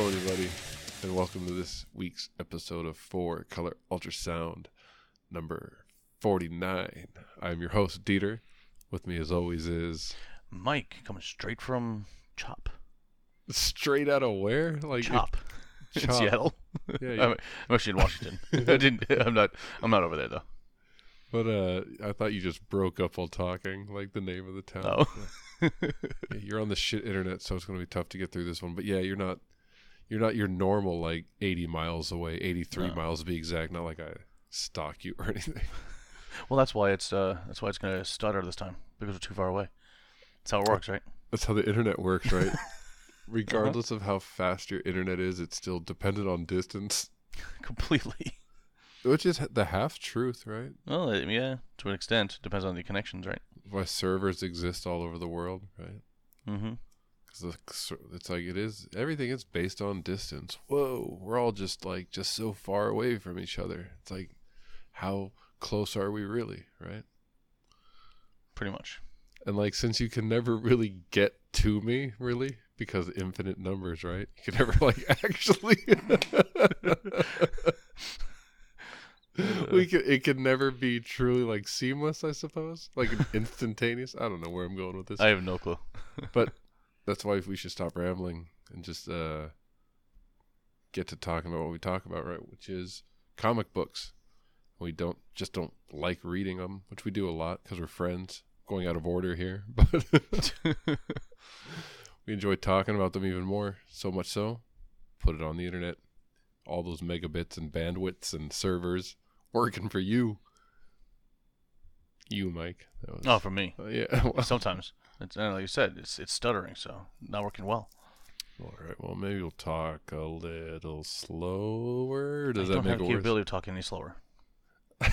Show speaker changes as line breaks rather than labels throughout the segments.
Hello, everybody, and welcome to this week's episode of Four Color Ultrasound, number 49. I'm your host, Dieter. With me, as always, is
Mike coming straight from Chop.
straight out of where? Like
Chop. In
Chop.
Seattle.
Yeah, you-
I'm, I'm actually in Washington. I didn't. I'm not. I'm not over there though.
but uh, I thought you just broke up while talking, like the name of the town.
Oh.
Yeah, you're on the shit internet, so it's going to be tough to get through this one. But yeah, you're not, you're not your normal like 80 miles away, 83
No.
miles to be exact. Not like I stalk you or anything.
Well, that's why it's. Uh, that's why it's gonna stutter this time because we're too far away. That's how it works, right?
That's how the internet works, right? Regardless of how fast your internet is, it's still dependent on distance,
Completely.
which is the half truth, right?
Well, yeah, to an extent, depends on the connections, right?
Why servers exist all over the world, right?
Mm-hmm.
Because it's like it is everything is based on distance. Whoa, we're all just like just so far away from each other. It's like how close are we really, right?
Pretty much.
And like since you can never really get to me, really, because infinite numbers, right? You can never like actually we can it can never be truly like seamless, I suppose. Like instantaneous. I don't know where I'm going with this.
I have no clue.
but that's why we should stop rambling and just uh get to talking about what we talk about, right? Which is comic books. We don't just don't like reading them, which we do a lot because we're friends. Going out of order here, but we enjoy talking about them even more. So much so, put it on the internet. All those megabits and bandwidths and servers working for you. You, Mike. That was,
Oh, for me,
uh, yeah. well,
sometimes it's like you said, it's it's stuttering, so not working well.
All right. Well, maybe we'll talk a little slower. Does
I
that
don't
make
have
it
the
worse?
capability of talking any slower.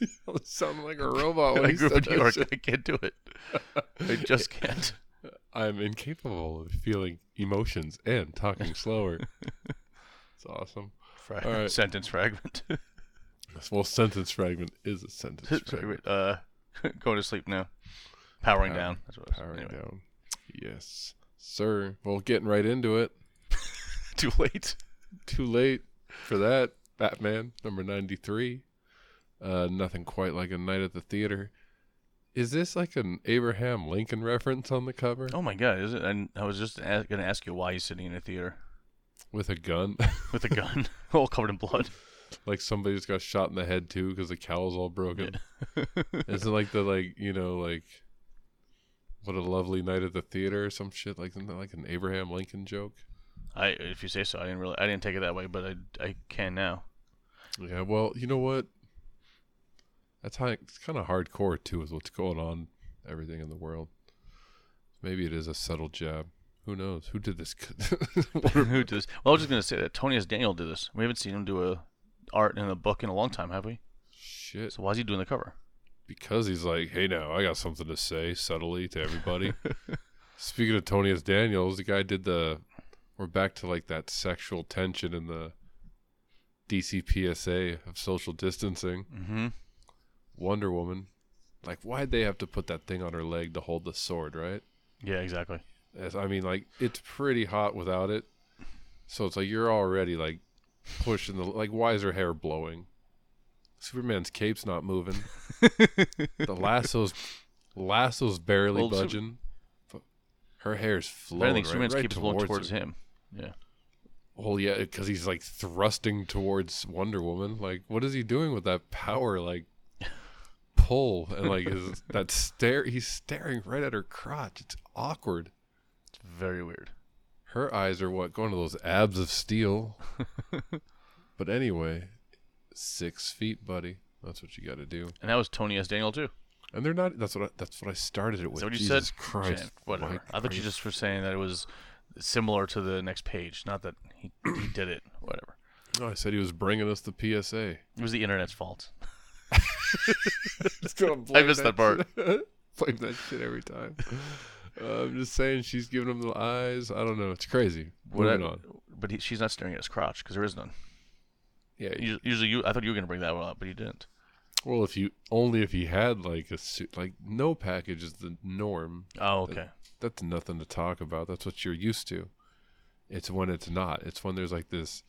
Sound like a robot when
I
you
grew up in New York. I can't do it. I just can't.
I'm incapable of feeling emotions and talking slower. It's awesome. Right.
Sentence fragment.
Well, sentence fragment is a sentence fragment.
uh, going to sleep now. Powering
Pow-
down. That's what.
Powering
Anyway,
down. Yes, sir. Well, getting right into it.
Too late.
Too late for that. Batman number ninety three. Uh, nothing quite like a night at the theater. Is this like an Abraham Lincoln reference on the cover
Oh my god, is it? And I was just a- going to ask you why he's sitting in a theater
with a gun?
with a gun, all covered in blood.
like somebody just got shot in the head too because the cowl's all broken. Is it like the like you know like what a lovely night at the theater or some shit like like an Abraham Lincoln joke?
I, if you say so, I didn't really, I didn't take it that way, but I, I can now.
Yeah, well, you know what? That's how it's kind of hardcore too, with what's going on, everything in the world. Maybe it is a subtle jab. Who knows? Who did this?
Who did this? Well, I was just going to say that Tony S. Daniel did this. We haven't seen him do a art in a book in a long time, have we?
Shit.
So why is he doing the cover?
Because he's like, hey, now I got something to say subtly to everybody. Speaking of Tony S. Daniels, the guy did the. We're back to like that sexual tension in the DCPSA of social distancing.
Mm-hmm.
Wonder Woman. Like, why'd they have to put that thing on her leg to hold the sword, right?
Yeah, exactly.
As, I mean, like, it's pretty hot without it. So it's like you're already, like, pushing the. Like, why is her hair blowing? Superman's cape's not moving. the lasso's. Lasso's barely
Well,
budging. Fu- her hair's
I
flowing
think
right,
Superman's
right
keeps blowing
towards,
towards him. Yeah.
Well, yeah, because he's like thrusting towards Wonder Woman. Like, what is he doing with that power? Like, pull and like his that stare. He's staring right at her crotch. It's awkward.
It's very weird.
Her eyes are what going to those abs of steel. but anyway, six feet, buddy. That's what you got to do.
And that was Tony S. Daniel, too.
And they're not. That's what. I, that's what I started it with.
Is that what you
Jesus
said?
Christ,
Jan- Whatever.
Mike
I thought you just were saying that it was similar to the next page, not that he, he did it. Whatever.
No, I said he was bringing us the PSA.
It was the internet's fault. I missed that part.
shit. blame that shit every time. Uh, I'm just saying she's giving him the eyes. I don't know. It's crazy.
What
Moving
I-
on.
But he, she's not staring at his crotch because there is none.
Yeah.
Usually, you. I thought you were gonna bring that one up, but you didn't.
Well, if you only if he had like a suit, like no package is the norm.
Oh, okay.
That's nothing to talk about. That's what you're used to. It's when it's not. It's when there's like this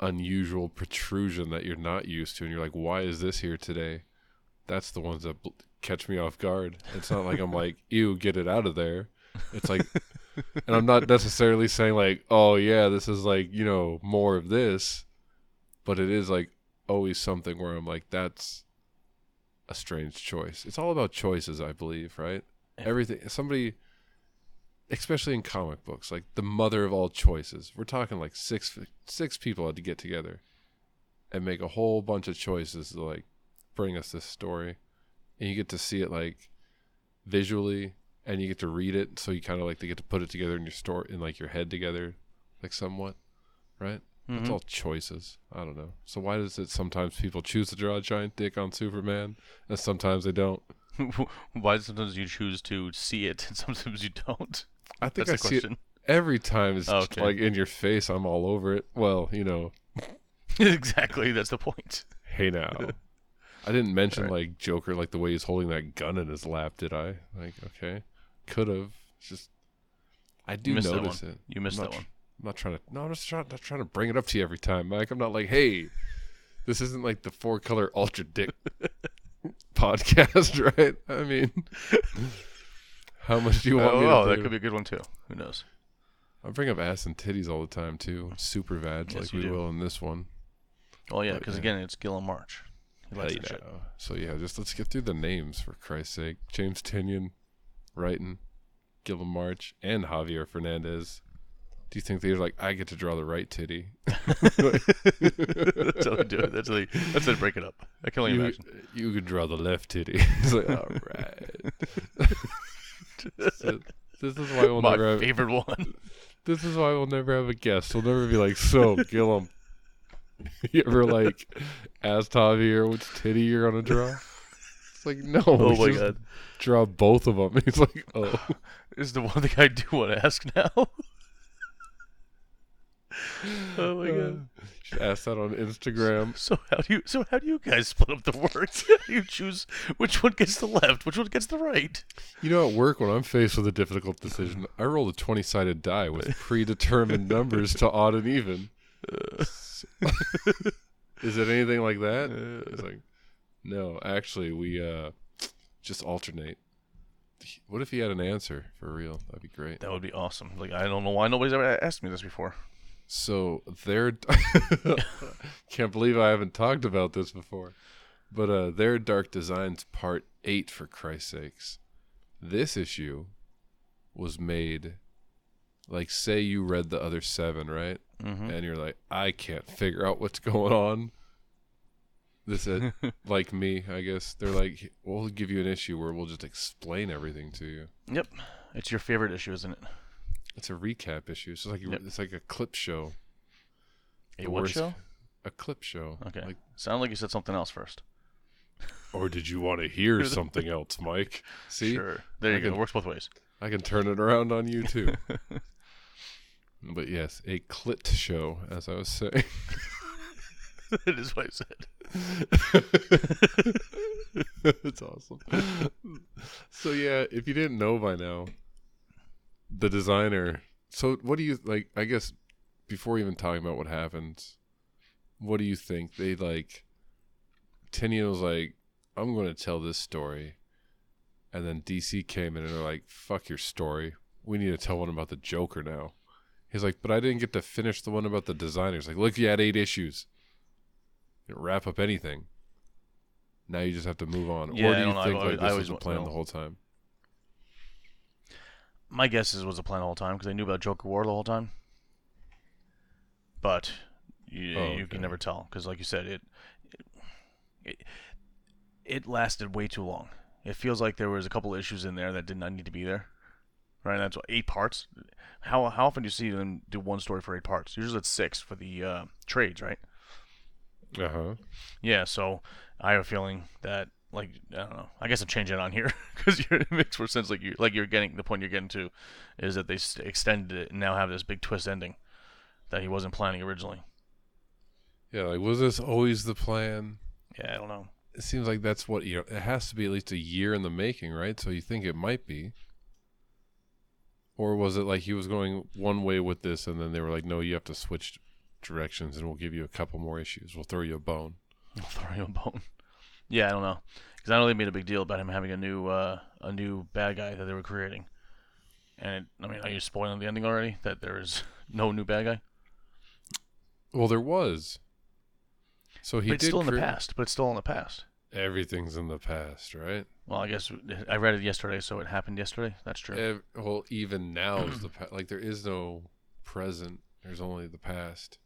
unusual protrusion that you're not used to, and you're like, "Why is this here today?" That's the ones that bl- catch me off guard. It's not like I'm like, "Ew, get it out of there." It's like, and I'm not necessarily saying like, "Oh yeah, this is like you know more of this," but it is like always something where I'm like, "That's a strange choice." It's all about choices, I believe, right?
Yeah.
Everything. Somebody especially in comic books, like the mother of all choices. We're talking like six six people had to get together and make a whole bunch of choices to like bring us this story, and you get to see it like visually, and you get to read it, so you kind of like to get to put it together in your store in like your head together, like somewhat, right? It's
Mhm.
all choices. I don't know. So why does it sometimes people choose to draw a giant dick on Superman, and sometimes they don't?
Why sometimes you choose to see it and sometimes you don't?
I think
That's
I see it
question.
every time. It's
Oh, okay.
like in your face. I'm all over it. Well, you know,
exactly, that's the point.
hey now. I didn't mention
Alright.
like Joker, like the way he's holding that gun in his lap. Did I? Like, okay, could have. Just I do notice it.
You missed
I'm
that
not
one.
I'm not trying to. No, I'm just trying, not trying to bring it up to you every time, Mike. I'm not like, hey, this isn't like the four color ultra dick podcast, right? I mean, how much do you want
oh,
me
oh, that
do?
could be a good one too. Who knows?
I bring up ass and titties all the time too. Super vads
Yes,
like we
do.
will in this one.
Oh yeah, because
yeah.
again, it's Guillem March. He likes shit.
So yeah, just let's get through the names for Christ's sake. James Tynion, Wrighton, Guillem March, and Javier Fernandez. Do you think they're like, I get to draw the right titty?
that's how they do it. That's how they, that's how they break it up. I can only
you,
imagine.
you could draw the left titty. it's like, all right. So, this is why we'll
My
never have.
favorite one.
This is why we'll never have a guest. We'll never be like, so Guillem, you ever like asked Javier which titty you're gonna draw? It's like, no.
Oh my god.
Draw both of them. He's like, oh.
is the one thing I do want to ask now. Oh my god.
Uh, should ask that on Instagram.
So how do you so how do you guys split up the words? You choose which one gets the left, which one gets the right?
You know, at work when I'm faced with a difficult decision, I roll a 20 sided die with predetermined numbers to odd and even. Is it anything like that? It's like, no, actually, we uh, just alternate. What if he had an answer for real? That'd be great.
That would be awesome. Like I don't know why nobody's ever asked me this before.
So their can't believe I haven't talked about this before, but uh, their Dark Designs Part Eight for Christ's sakes. This issue was made. Like, say you read the other seven, right?
Mm-hmm.
And you're like, I can't figure out what's going on. This, uh, like me, I guess they're like, we'll give you an issue where we'll just explain everything to you.
Yep. It's your favorite issue, isn't it?
It's a recap issue. It's like
Yep.
it's like a clip show.
A
The
what
worst-
show?
A clip show.
Okay.
Like,
Sound like you said something else first.
or did you want to hear something else, Mike? See,
Sure. There
I
you go.
can-
It works both ways.
I can turn it around on you too. but yes, a clit show, as I was saying.
that is what I said.
That's awesome. So yeah, if you didn't know by now, the designer. So what do you like? I guess before even talking about what happens, what do you think they like? Was like, "I'm going to tell this story," and then DC came in and they're like, "Fuck your story. We need to tell one about the Joker now." He's like, "But I didn't get to finish the one about the designers." Like, look, you had eight issues. Wrap up anything. Now you just have to move on.
Yeah,
or
I
do you
know.
Think
always-
like
I
this
always
was the
wa-
plan the whole time?
My guess is it was a plan the whole time because I knew about Joker War the whole time. But you,
Oh,
you
okay.
can never tell because, like you said, it, it it lasted way too long. It feels like there was a couple issues in there that did not need to be there. Right, that's what, eight parts. How how often do you see them do one story for eight parts? Usually it's six for the uh, trades, right?
Uh huh.
Yeah, so I have a feeling that like I don't know. I guess I'm changing it on here because it makes more sense. Like you like you're getting the point you're getting to is that they extended it and now have this big twist ending that he wasn't planning originally.
Yeah, like was this always the plan?
Yeah, I don't know.
It seems like that's what you know. It has to be at least a year in the making, right? So you think it might be. Or was it like he was going one way with this, and then they were like, "No, you have to switch directions, and we'll give you a couple more issues. We'll throw you a bone."
I'll throw you a bone. Yeah, I don't know, because I know they made a big deal about him having a new uh, a new bad guy that they were creating. And it, I mean, are you spoiling the ending already? That there is no new bad guy?
Well, there was. So he
but it's
did
still in the past. But it's still in the past.
Everything's in the past, right?
Well, I guess I read it yesterday, so it happened yesterday. That's true.
Ev- well, even now is the pa- like there is no present. There's only the past.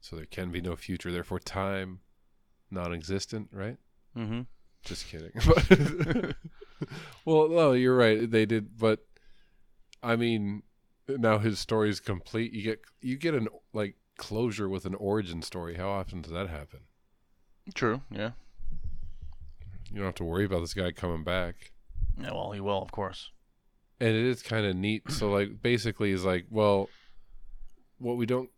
So there can be no future. Therefore, time non-existent, right?
Mm-hmm.
Just kidding. Well, no, you're right. They did, but I mean, now his story is complete. You get you get an like closure with an origin story. How often does that happen?
True. Yeah.
You don't have to worry about this guy coming back.
Yeah. Well, he will, of course.
and it is kind of neat. So like basically is like, well, what we don't,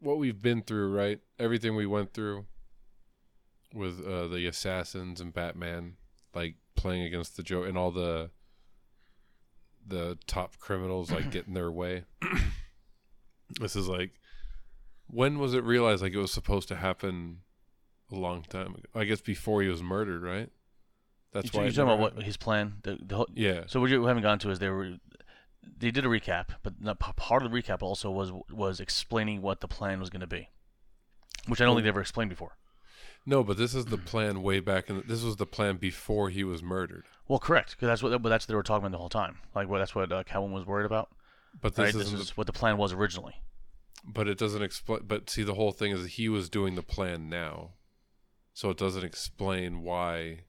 what we've been through, right? Everything we went through with uh, the assassins and Batman, like playing against the Joe and all the the top criminals like getting their way. this is like, when was it realized like it was supposed to happen? A long time ago. I guess before he was murdered, right? That's
you,
why
you're talking
never
about what his plan. The, the whole,
Yeah.
So what you haven't gone to is they were they did a recap, but not, part of the recap also was was explaining what the plan was going to be, which I don't think they ever explained before.
No, but this is the plan way back and This was the plan before he was murdered.
Well, correct, because that's what but that's what they were talking about the whole time. Like, well, that's what uh, Catwoman was worried about.
But this
Right, this
isn't.
what the plan was originally.
but it doesn't explain. But see, the whole thing is that he was doing the plan now, so it doesn't explain why.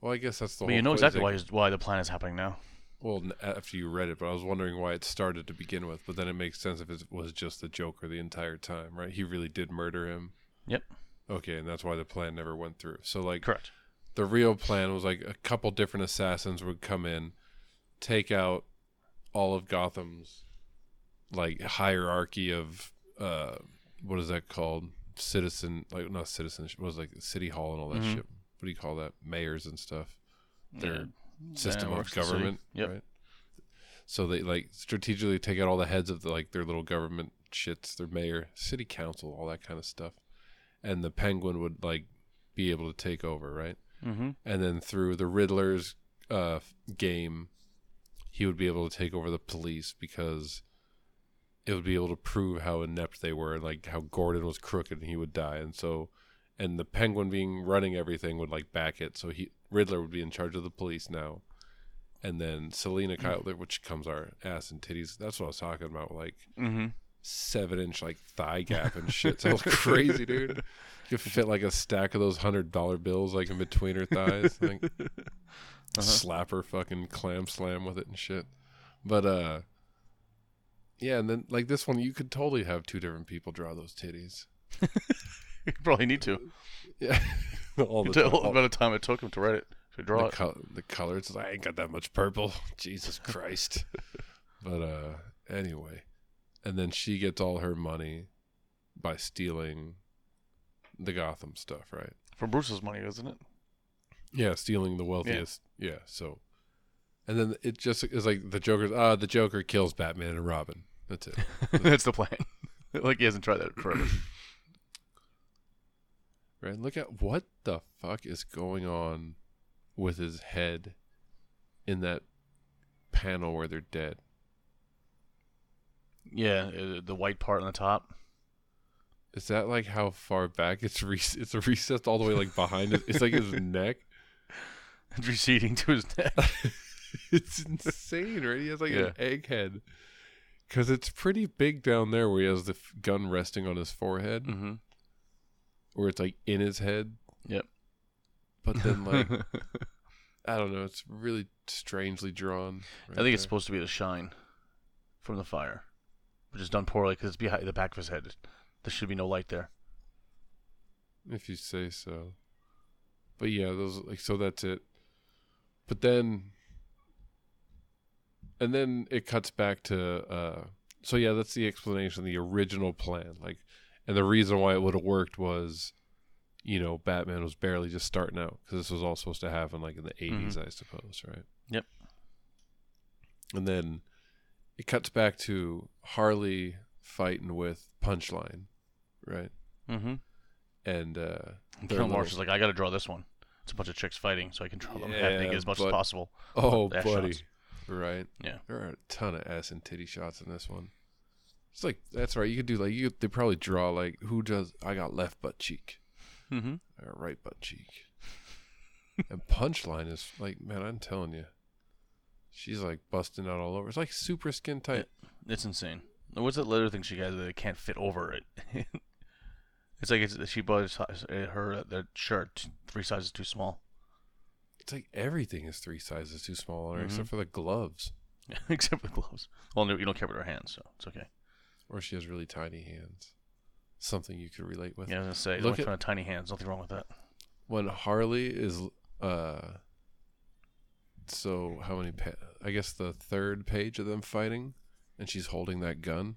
Well, I guess that's the.
But
whole
you know exactly why why the plan is happening now.
Well, after you read it, but I was wondering why it started to begin with. But then it makes sense if it was just the Joker the entire time, right? He really did murder him.
Yep.
Okay, and that's why the plan never went through. So like,
Correct.
the real plan was like a couple different assassins would come in, take out all of Gotham's like hierarchy of uh what is that called? Citizen like not citizenship, what was like city hall and all that
Mhm.
shit. What do you call that? Mayors and stuff. Their
Yeah.
system
Yeah,
of
works the city.
government.
Yep.
Right. So they like strategically take out all the heads of the, like their little government shits, their mayor, city council, all that kind of stuff. And the penguin would like be able to take over, right?
Mm-hmm.
and then through the Riddler's uh, game, he would be able to take over the police because it would be able to prove how inept they were, and like how Gordon was crooked and he would die, and so, and the Penguin being running everything would like back it, so he Riddler would be in charge of the police now, and then Selina Kyle, which comes our ass and titties. That's what I was talking about, like
Mm-hmm.
Seven inch like thigh gap and shit. So crazy, dude. You could fit like a stack of those hundred dollar bills like in between her thighs. Like
Uh-huh.
slap her fucking clam slam with it and shit. But uh yeah, and then like this one you could totally have two different people draw those titties.
you probably need to.
Yeah. all the
The
time. All-
of time it took him to write it to draw
the,
it.
col- the colors I ain't got that much purple. Jesus Christ. but uh anyway. And then she gets all her money by stealing the Gotham stuff, right?
For Bruce's money, isn't it?
Yeah, stealing the wealthiest. Yeah. so and then it just is like the Joker's ah the Joker kills Batman and Robin. That's it.
That's the plan. like he hasn't tried that forever.
Right? Look at what the fuck is going on with his head in that panel where they're dead.
Yeah, uh, the white part on the top.
Is that like how far back it's re- it's recessed all the way like behind it? It's like his neck.
It's receding to his neck.
it's insane, right? He has like
Yeah.
an egg head. Cuz it's pretty big down there where he has the f- gun resting on his forehead,
mm-hmm.
where it's like in his head.
Yep.
But then like I don't know, it's really strangely drawn.
I think it's supposed to be the shine from the fire, which is done poorly because it's behind the back of his head. There should be no light there.
if you say so. But yeah, those like so that's it. But then and then it cuts back to uh so yeah, that's the explanation, the original plan. Like and the reason why it would have worked was you know, Batman was barely just starting out because this was all supposed to happen like in the 80s, I suppose, right?
Yep.
And then it cuts back to Harley fighting with Punchline, right?
Mm-hmm.
And uh,
And
They're March
is like, I got to draw this one. It's a bunch of chicks fighting, so I can draw them half
Yeah,
naked as much
but-
as possible.
oh, buddy,
shots.
right?
Yeah.
there are a ton of ass and titty shots in this one. It's like that's right. You could do like you. Could, they probably draw like who does. I got left butt cheek.
Mm-hmm.
Right butt cheek. and punchline is like, man, I'm telling you, she's like busting out all over. It's like super skin tight.
It's insane. What's that leather thing she got that can't fit over it? it's like it's, she bought her that shirt three sizes too small,
It's like everything is three sizes too small,
Mhm.
except for the gloves.
except for the gloves. Well, you don't care about her hands, so it's okay.
Or she has really tiny hands. Something you could relate with.
Yeah, I was gonna say,
Look at
tiny hands. Nothing wrong with that.
When Harley is, uh, so how many? Pa- I guess the third page of them fighting, and she's holding that gun.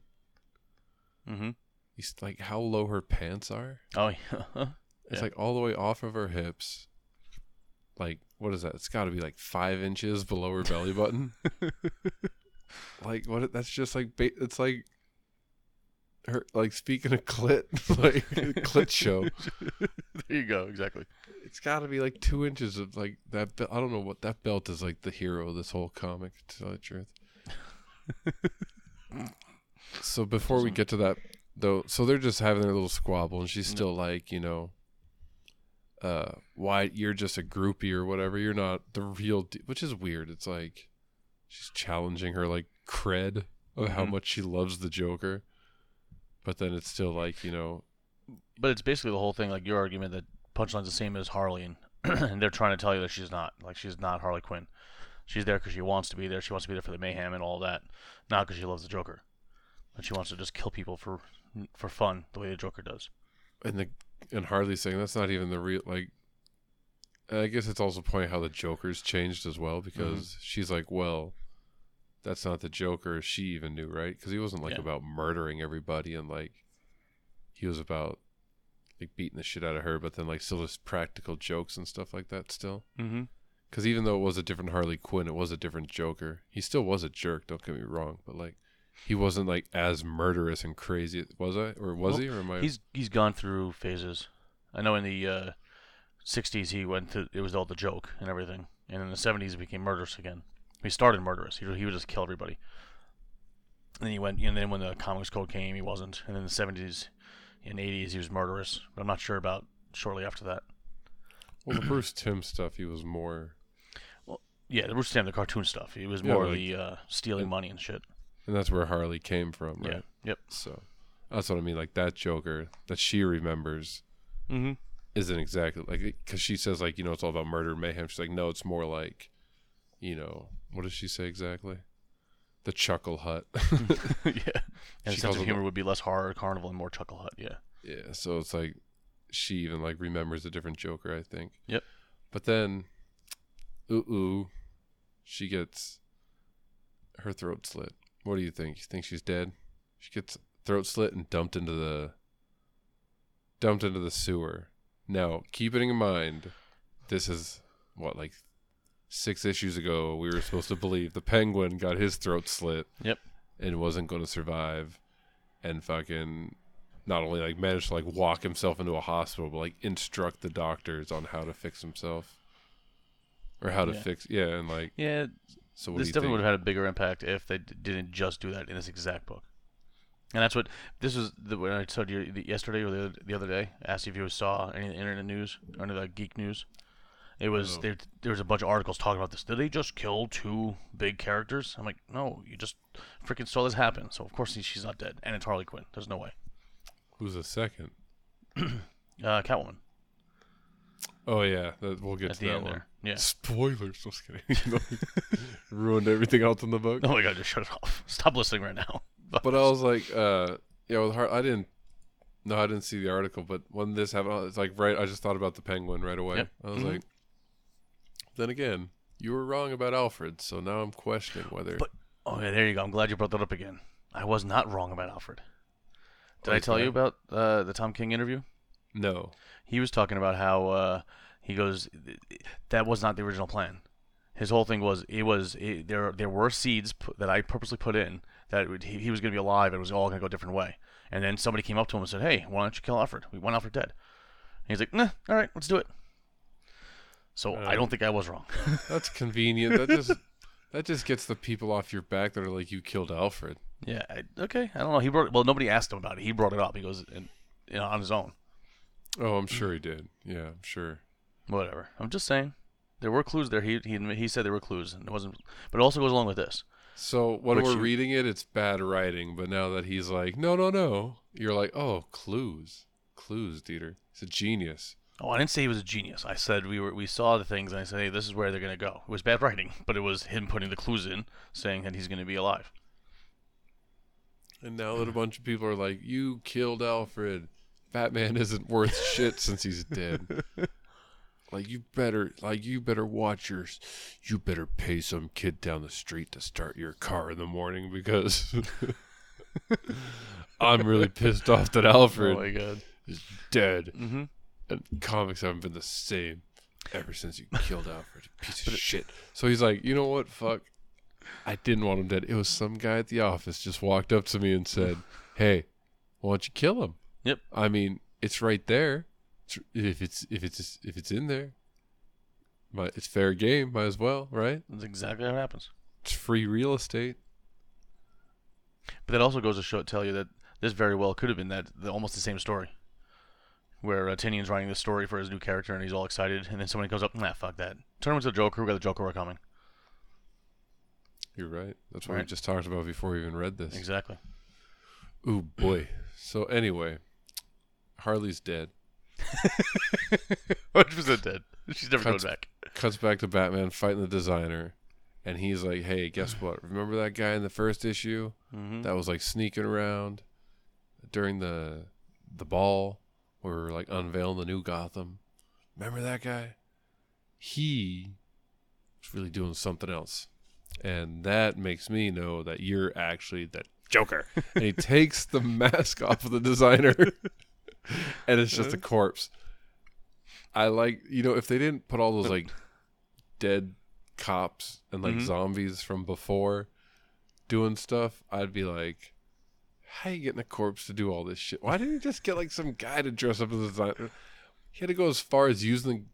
Mm-hmm.
He's like how low her pants are.
Oh yeah.
It's
Yeah.
like all the way off of her hips. Like what is that? It's got to be like five inches below her belly button. like what? That's just like ba- it's like her. Like speaking of clit, like clit show.
there you go. Exactly.
It's got to be like two inches of like that. Be- I don't know what that belt is like. The hero of this whole comic. To tell the truth. so before we get to that though, so they're just having their little squabble, and she's still like, you know, uh, why you're just a groupie or whatever. You're not the real, de-, which is weird. It's like she's challenging her like cred of how
Mhm.
much she loves the Joker, but then it's still like you know,
But it's basically the whole thing, like your argument that Punchline's the same as Harley, and, and they're trying to tell you that she's not. Like she's not Harley Quinn. She's there because she wants to be there. She wants to be there for the mayhem and all that, not because she loves the Joker. And she wants to just kill people for for fun, the way the Joker does.
and the and Harley saying that's not even the real like. I guess it's also pointing how the Joker's changed as well mm-hmm. because she's like, well, that's not the Joker she even knew, right? Because he wasn't like
Yeah.
about murdering everybody and like he was about like beating the shit out of her, but then like still just practical jokes and stuff like that still.
Mm-hmm.
Because even though it was a different Harley Quinn, it was a different Joker. He still was a jerk. Don't get me wrong, but like he wasn't like as murderous and crazy. As was I or was
Well,
he or am I?
He's he's gone through phases. I know in the uh, '60s he went to it was all the joke and everything, and in the '70s he became murderous again. He started murderous. He he would just kill everybody. And then he went, and then when the comics code came, he wasn't. And then in the '70s and '80s he was murderous, but I'm not sure about shortly after that.
well, the Bruce Timm stuff, he was more.
Well, Yeah, the Bruce Timm, the cartoon stuff. He was
Yeah,
more
like-
the uh, stealing
and-
money and shit.
And that's where Harley came from,
Yeah. Yep.
So that's what I mean. Like that Joker that she remembers
Mm-hmm.
isn't exactly like because she says like you know it's all about murder and mayhem. She's like no, it's more like you know what does she say exactly? The Chuckle Hut.
yeah. And
She
sense of humor would be less horror carnival and more chuckle hut. Yeah.
yeah. So it's like she even like remembers a different Joker. I think.
Yep.
But then, ooh ooh, she gets her throat slit. What do you think? You think she's dead? She gets throat slit and dumped into the dumped into the sewer. Now, keeping in mind, this is what like six issues ago. We were supposed to believe the Penguin got his throat slit.
Yep.
And wasn't going to survive, and fucking not only like managed to like walk himself into a hospital, but like instruct the doctors on how to fix himself or how to
Yeah.
fix. Yeah, and like
Yeah,
so. What
this
you
definitely
think?
would have had a bigger impact if they d- didn't just do that in this exact book. And that's what this was. The, when I told you yesterday or the other, the other day, asked if you saw any of the internet news or any of the geek news. It was
No.
there. There was a bunch of articles talking about this. Did they just kill two big characters? I'm like, no, you just freaking saw this happen. So of course she's not dead, and it's Harley Quinn. There's no way.
Who's the second?
Uh, Catwoman
Oh yeah, that, we'll get
at
to
the
that
end
one.
there. Yeah.
Spoilers. Just kidding. Ruined everything else in the book.
Oh my god, just shut it off. Stop listening right now.
But I was like, uh, yeah, with Har I didn't. No, I didn't see the article, but when this happened, it's like right. I just thought about the penguin right away.
Yep.
I was
Mhm.
like, then again, you were wrong about Alfred, so now I'm questioning whether.
But- Oh yeah, there you go. I'm glad you brought that up again. I was not wrong about Alfred. Did I tell you about uh, the Tom King interview?
no,
He was talking about how uh, he goes that was not the original plan. His whole thing was it was it, there there were seeds pu- that I purposely put in that would, he, he was going to be alive and it was all going to go a different way. And then somebody came up to him and said, "Hey, why don't you kill Alfred? We want Alfred dead." And he's like, "Nah, all right, let's do it." So I
Uh,
don't think I was wrong.
That's convenient. That just that just gets the people off your back that are like, you killed Alfred.
yeah, I, okay. I don't know. He brought well, nobody asked him about it. He brought it up. He goes, and, you know, on his own.
Oh, I'm sure he did. Yeah, I'm sure.
Whatever. I'm just saying. There were clues there. He he he said there were clues, and it wasn't. But it also goes along with this.
So when
Which
we're
you-
reading it, it's bad writing. But now that he's like, no, no, no, you're like, oh, clues, clues, Dieter. He's a genius.
Oh, I didn't say he was a genius. I said we were we saw the things, and I said, hey, this is where they're gonna go. It was bad writing, but it was him putting the clues in, saying that he's gonna be alive.
And now that a bunch of people are like, you killed Alfred, Batman isn't worth shit since he's dead. Like you better, like you better watch your, you better pay some kid down the street to start your car in the morning because I'm really pissed off that Alfred
Oh my god.
is dead.
Mm-hmm.
And comics haven't been the same ever since you killed Alfred. Piece of shit. So he's like, you know what? Fuck. I didn't want him dead. It was some guy at the office just walked up to me and said, "Hey, why don't you kill him?"
Yep.
I mean, it's right there. It's, if it's if it's if it's in there, might, it's fair game. Might as well, right?
That's exactly how it happens.
It's free real estate.
But that also goes to show tell you that this very well could have been that the, almost the same story, where uh, Tynion's writing the story for his new character and he's all excited, and then somebody comes up, nah, fuck that, turn him into the Joker. We got the Joker we're coming.
You're right. That's what we
Right.
just talked about before we even read this.
Exactly.
Ooh boy. So anyway, Harley's dead.
Hundred percent dead. She's never
Cuts-
going back.
cuts back to Batman fighting the designer, and he's like, "Hey, guess what? Remember that guy in the first issue
Mm-hmm.
that was like sneaking around during the the ball where were like unveiling the new Gotham? Remember that guy? He was really doing something else, and that makes me know that you're actually the Joker." and he takes the mask off of the designer, and it's just a corpse. I like, you know, if they didn't put all those like dead cops and like
Mhm.
zombies from before doing stuff, I'd be like, how are you getting a corpse to do all this shit? Why didn't you just get like some guy to dress up as a designer? He had to go as far as using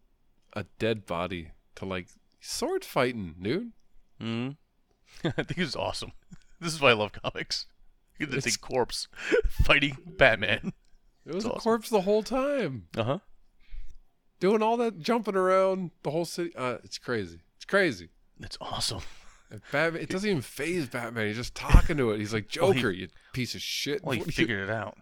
a dead body to like sword fighting, dude.
hmm I think it's awesome. This is why I love comics. You get this corpse fighting Batman.
It was
It's
a
awesome.
corpse the whole time,
Uh huh.
doing all that jumping around the whole city. Uh, it's crazy. It's crazy.
It's awesome.
Batman, it doesn't even phase Batman. He's just talking to it. He's like,
Well, he-
Joker, you piece of shit.
Well, he
What do you-
figured it out.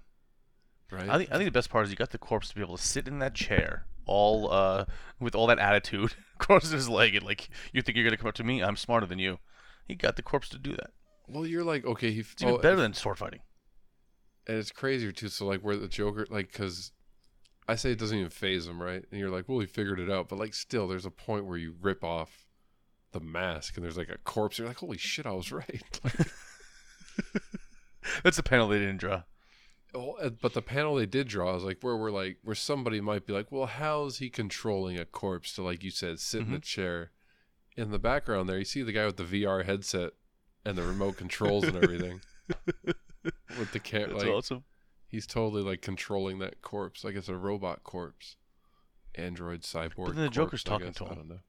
right?
I think I think the best part is you got the corpse to be able to sit in that chair, all uh, with all that attitude, crosses his leg, and like you think you're gonna come up to me? I'm smarter than you. He got the corpse to do that.
well, you're like, okay, he.
It's even
oh,
better than sword fighting.
and it's crazier too. So like, where the Joker, like, because I say it doesn't even phase him, right? And you're like, well, he figured it out, but like, still, there's a point where you rip off the mask and there's like a corpse. You're like, holy shit, I was right. Like,
That's the panel they didn't draw.
oh, uh, but the panel they did draw is like where we're like where somebody might be like, well, how's he controlling a corpse to like you said, sit in a chair? In the background there, you see the guy with the VR headset and the remote controls and everything. with the camera,
That's
like
awesome.
he's totally like controlling that corpse, like it's a robot corpse, android cyborg.
But then the Joker's
corpse, I
talking to
I
him.
don't know.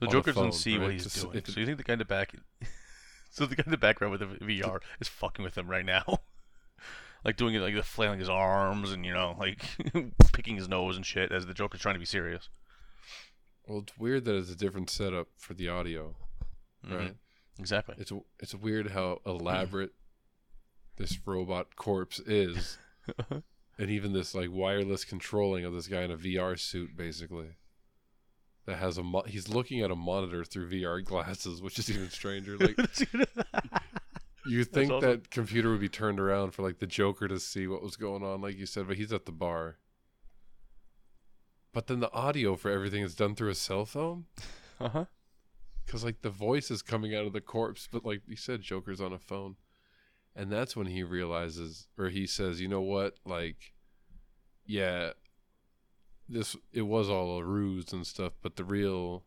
So Joker doesn't see what he's
Just
doing. so you think the guy in the back, so the guy in the background with the VR is fucking with him right now, like doing it like the flailing his arms and you know like picking his nose and shit as the Joker's trying to be serious.
Well, it's weird that it's a different setup for the audio,
Mhm.
right?
Exactly.
It's it's weird how elaborate this robot corpse is, and even this like wireless controlling of this guy in a VR suit, basically. That has a mo- he's looking at a monitor through VR glasses, which is even stranger. Like you think
awesome.
that computer would be turned around for like the Joker to see what was going on, like you said, but he's at the bar. But then the audio for everything is done through a cell phone.
uh huh.
Because like the voice is coming out of the corpse, but like you said, Joker's on a phone, and that's when he realizes, or he says, "You know what? Like, yeah, this it was all a ruse and stuff, but the real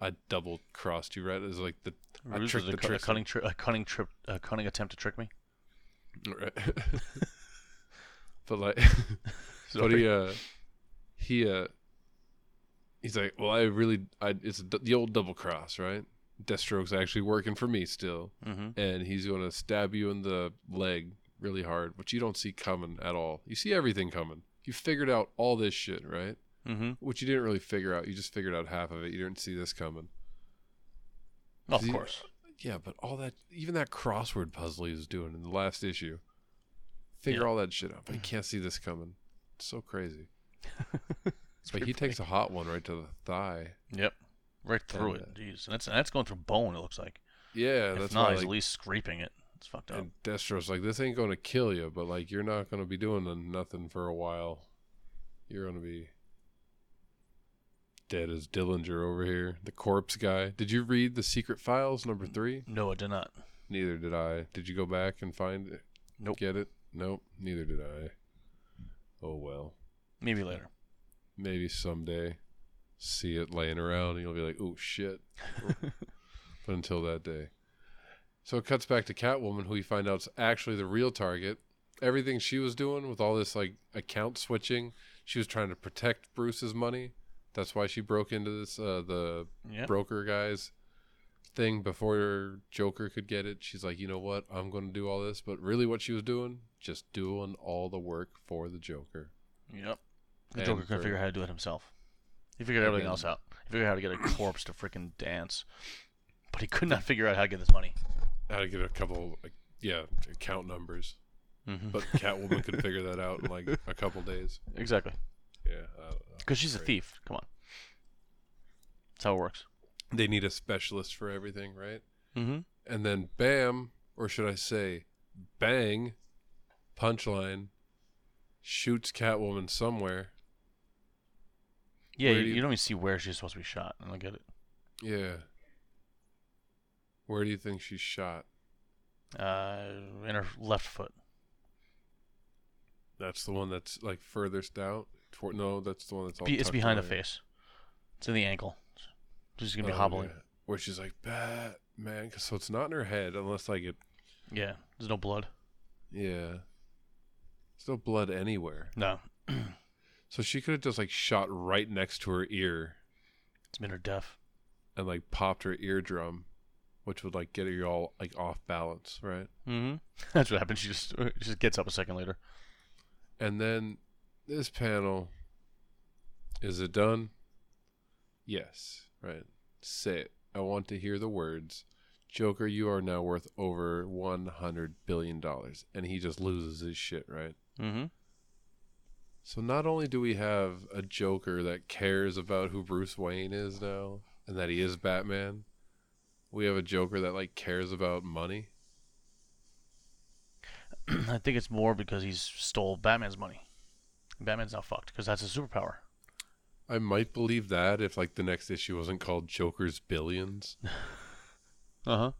I double crossed you, right? It was like the I
Ruse
tricked
a,
the
cu- a
trick.
cunning, tri- a cunning trip, a cunning attempt to trick me.
Right. but like, but he uh, he uh, he's like, well, I really, I it's the old double cross, right? Deathstroke's actually working for me still,
Mm-hmm.
and he's gonna stab you in the leg really hard, which you don't see coming at all. You see everything coming. You figured out all this shit, right?
Mm-hmm.
Which you didn't really figure out. You just figured out half of it. You didn't see this coming.
Of
See-
course.
Yeah, but all that, even that crossword puzzle he was doing in the last issue, figure
Yeah.
all that shit out. But you can't see this coming. It's so crazy. But he takes a hot one right to the thigh.
Yep. Right through
And,
it. Jeez. And that's that's going through bone. It looks like.
Yeah,
if
that's
not,
why.
he's
Like,
at least scraping it. It's fucked up.
and Deathstroke's like, this ain't going to kill you, but like, you're not going to be doing nothing for a while. You're going to be dead as Dillinger over here, the corpse guy. Did you read the Secret Files number three?
No, I did not.
Neither did I. Did you go back and find it?
Nope.
Get it? Nope. Neither did I. Oh well.
Maybe later.
Maybe someday. See it laying around and you'll be like, oh shit. but until that day. So it cuts back to Catwoman, who we find out's actually the real target. Everything she was doing with all this like account switching, she was trying to protect Bruce's money. That's why she broke into this uh, the
Yeah.
broker guys thing before Joker could get it. She's like, you know what? I'm going to do all this. But really, what she was doing, just doing all the work for the Joker.
Yep. The
And
Joker couldn't figure out how to do it himself. He figured everything
then-
else out. He figured out how to get a corpse to freaking dance, but he could not figure out how to get this money.
How to get a couple, like, yeah, account numbers.
Mm-hmm.
But Catwoman could figure that out in like a couple days.
exactly,
Yeah. I don't know.
because she's a thief. Come on. That's how it works.
They need a specialist for everything, right?
Mm-hmm.
And then bam, or should I say, bang, punchline, shoots Catwoman somewhere.
Yeah, you,
you-
you don't even see where she's supposed to be shot. I don't get it.
Yeah. Where do you think she's shot?
Uh, in her left foot.
That's the one that's like furthest out. No, that's the one that's all.
Be, it's behind the face. It's in the ankle. She's gonna be
Oh,
hobbling.
yeah. Where she's like, Batman. 'cause- So it's not in her head unless like it.
Yeah. There's no blood.
Yeah. There's no blood anywhere.
No.
So she could have just like shot right next to her ear
It's been her deaf.
and like popped her eardrum, which would like get you all like off balance, right?
Mm-hmm. That's what happens. She just she just gets up a second later.
And then this panel is it done? Yes, right. Say it. I want to hear the words. Joker, you are now worth over 100 billion dollars and he just loses his shit, right?
Mm-hmm.
So not only do we have a Joker that cares about who Bruce Wayne is now and that he is Batman, we have a Joker that like cares about money.
I think it's more because he's stole Batman's money. Batman's now fucked because that's his superpower.
I might believe that if like the next issue wasn't called Joker's Billions.
Uh huh.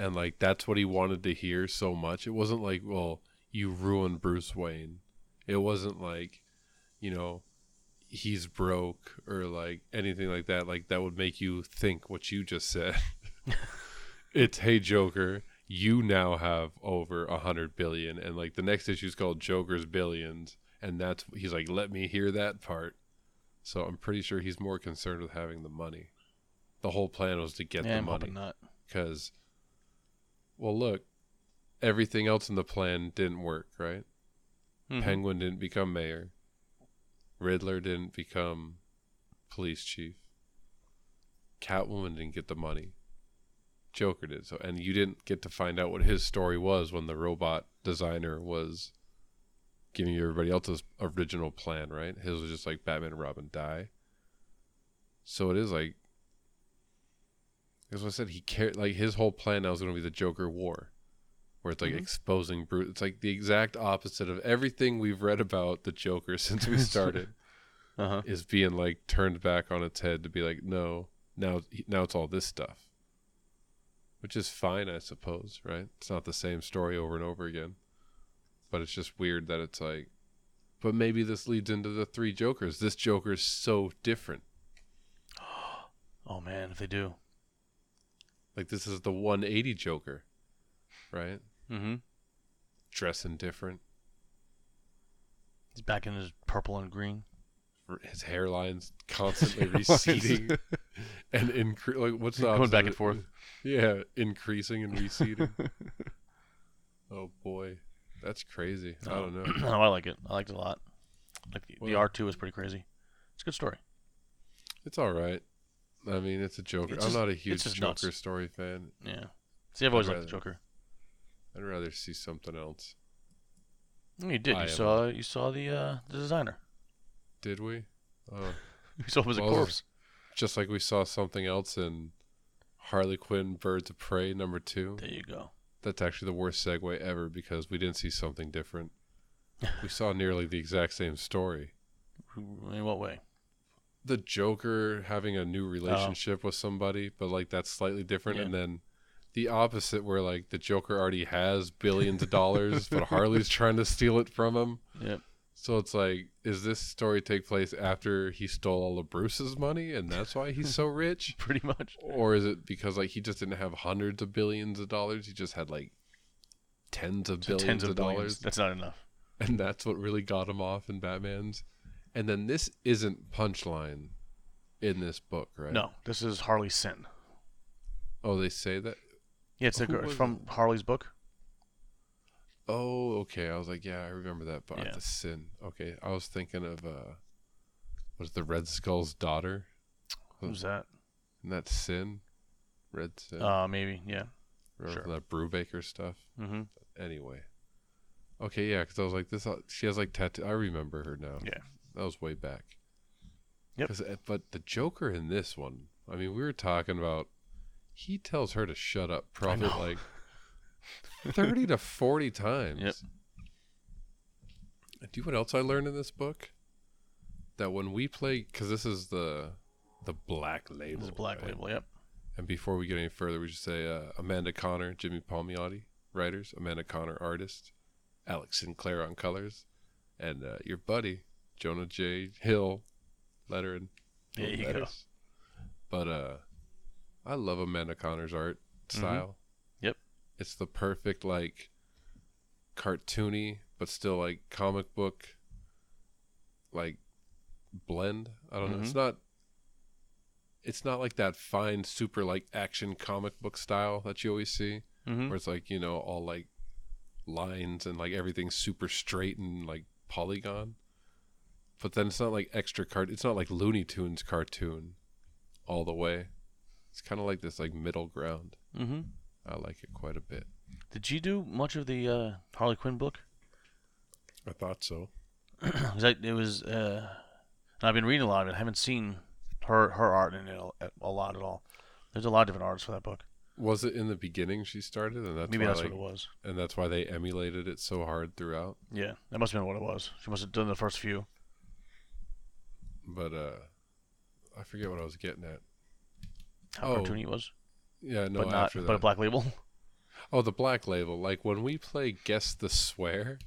and like that's what he wanted to hear so much. It wasn't like, well, you ruined Bruce Wayne. It wasn't like, you know, he's broke or like anything like that. Like that would make you think what you just said. it's hey Joker, you now have over a hundred billion, and like the next issue is called Joker's Billions, and that's he's like, let me hear that part. So I'm pretty sure he's more concerned with having the money. The whole plan was to get
Yeah,
the
I'm
money
not.
because well look everything else in the plan didn't work right
Mhm.
penguin didn't become mayor riddler didn't become police chief catwoman didn't get the money joker did so and you didn't get to find out what his story was when the robot designer was giving you everybody else's original plan right his was just like batman and robin die so it is like as I said, he cared. Like his whole plan now is going to be the Joker War, where it's like
Mhm.
exposing Bruce. It's like the exact opposite of everything we've read about the Joker since we started.
Uh huh.
is being like turned back on its head to be like, no, now now it's all this stuff, which is fine, I suppose. Right? It's not the same story over and over again, but it's just weird that it's like. But maybe this leads into the three Jokers. This Joker is so different.
Oh man, if they do.
Like this is the 180 Joker, right?
Mm-hmm.
Dressing different.
He's back in his purple and green.
His hairline's constantly receding and incre- like what's the
Going back and forth.
Yeah, increasing and receding. oh boy, that's crazy. I don't know.
no, I like it. I liked it a lot. Like the,
Well-
art too is pretty crazy. It's a good story.
It's all right. I mean, it's a Joker.
It's
I'm not a
it's
huge
just
Joker
nuts.
story fan.
Yeah. See, I've always
I'd
liked the Joker.
I'd rather see something else.
You did.
I
You
am.
saw. You saw the uh, the designer.
Did we? Oh,
You saw him as a
Well,
corpse.
Just like we saw something else in Harley Quinn: Birds of Prey number two.
There you go.
That's actually the worst segue ever because we didn't see something different. we saw nearly the exact same story.
In what way?
The Joker having a new relationship with somebody, but like that's slightly different,
Yeah.
and then the opposite where like the Joker already has billions of dollars, but Harley's trying to steal it from him.
Yep.
So it's like, is this story take place after he stole all of Bruce's money, and that's why he's so rich?
Pretty much.
or is it because like he just didn't have hundreds of billions of dollars? He just had like tens of
So
billions
tens
of,
of
dollars.
That's not enough.
and that's what really got him off in Batman's. And then this isn't punchline in this book, right?
No, this is Harley Sinn.
Oh, they say that.
Yeah, it's, a,
Who
gr- it's
was
from Harley's book.
Oh, okay. I was like, yeah, I remember that, but
Yeah.
the sin. Okay, I was thinking of uh, was the Red Skull's daughter?
Who's that?
And that sin, Red Sin.
Uh, maybe. Yeah.
remember
sure.
that Brubaker stuff?
Mm-hmm.
anyway. Okay, yeah, because I was like, this. uh, She has like tattoo. I remember her now.
Yeah.
that was way back.
Yep.
uh, but the Joker in this one, I mean, we were talking about. He tells her to shut up, probably like thirty to forty times.
Yep.
Do you know what else I learned in this book? That when we play, because this is the the black label.
This is Black
right?
Label. Yep.
And before we get any further, we should say uh, Amanda Conner, Jimmy Palmiotti, writers, Amanda Conner, artist, Alex Sinclair on colors, and uh, your buddy, John J. Hill, lettering.
There you go.
But uh, I love Amanda Conner's art style.
Mm-hmm.
It's the perfect, like, cartoony, but still, like, comic book, like, blend. I don't know. It's
Mhm.
not it's not like that fine super like action comic book style that you always see
Mm-hmm.
where it's like you know all like lines and like everything's super straight and like polygon but then it's not like extra cart it's not like looney tunes cartoon all the way it's kind of like this like middle ground
Mm-hmm.
I like it quite a bit
Did you do much of the uh, Harley Quinn book?
i thought so
I, it was. Uh, and I've been reading a lot of it. I haven't seen her her art in it a, a lot at all. There's a lot of different artists for that book.
was it in the beginning she started and that's
Maybe that's
like,
what it was.
and that's why they emulated it so hard throughout
Yeah, that must have been what it was. She must have done the first few.
but uh i forget what i was getting at
How
Oh,
cartoony it was,
yeah no
but not
after that
but a black label.
Oh, the black label. Like when we play Guess the Swear,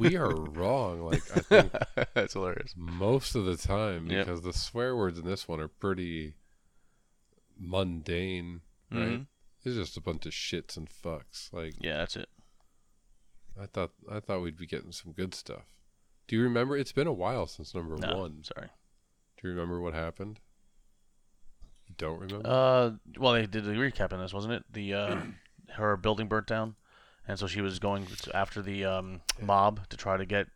we are wrong. Like I think
that's hilarious.
most of the time
Yep.
because the swear words in this one are pretty mundane, right?
Mhm.
It's just a bunch of shits and fucks. Like
Yeah, that's it.
I thought I thought we'd be getting some good stuff. Do you remember it's been a while since number
No,
1.
sorry.
Do you remember what happened? Don't remember?
Uh, well, they did the recap in this, wasn't it? The uh, her building burnt down, and so she was going after the um, mob to try to get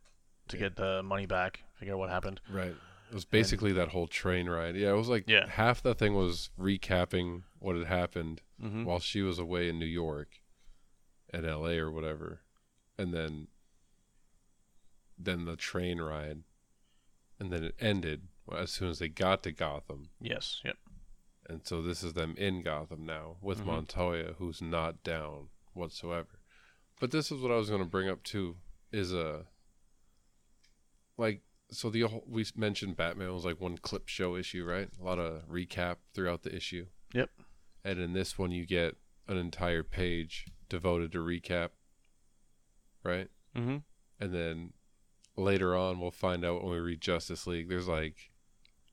to
Yeah.
get the money back. Figure out what happened.
Right. It was basically that whole train ride. Yeah, it was like
Yeah.
half the thing was recapping what had happened
Mm-hmm.
while she was away in New York and LA or whatever. And then then the train ride. And then it ended as soon as they got to Gotham.
yes. Yep.
And so this is them in Gotham now with
Mhm.
Montoya who's not down whatsoever. But this is what I was going to bring up too is a like so the whole- we mentioned Batman was like one clip show issue, right? A lot of recap throughout the issue.
Yep.
And in this one you get an entire page devoted to recap, right?
Mm-hmm.
And then later on we'll find out when we read Justice League there's like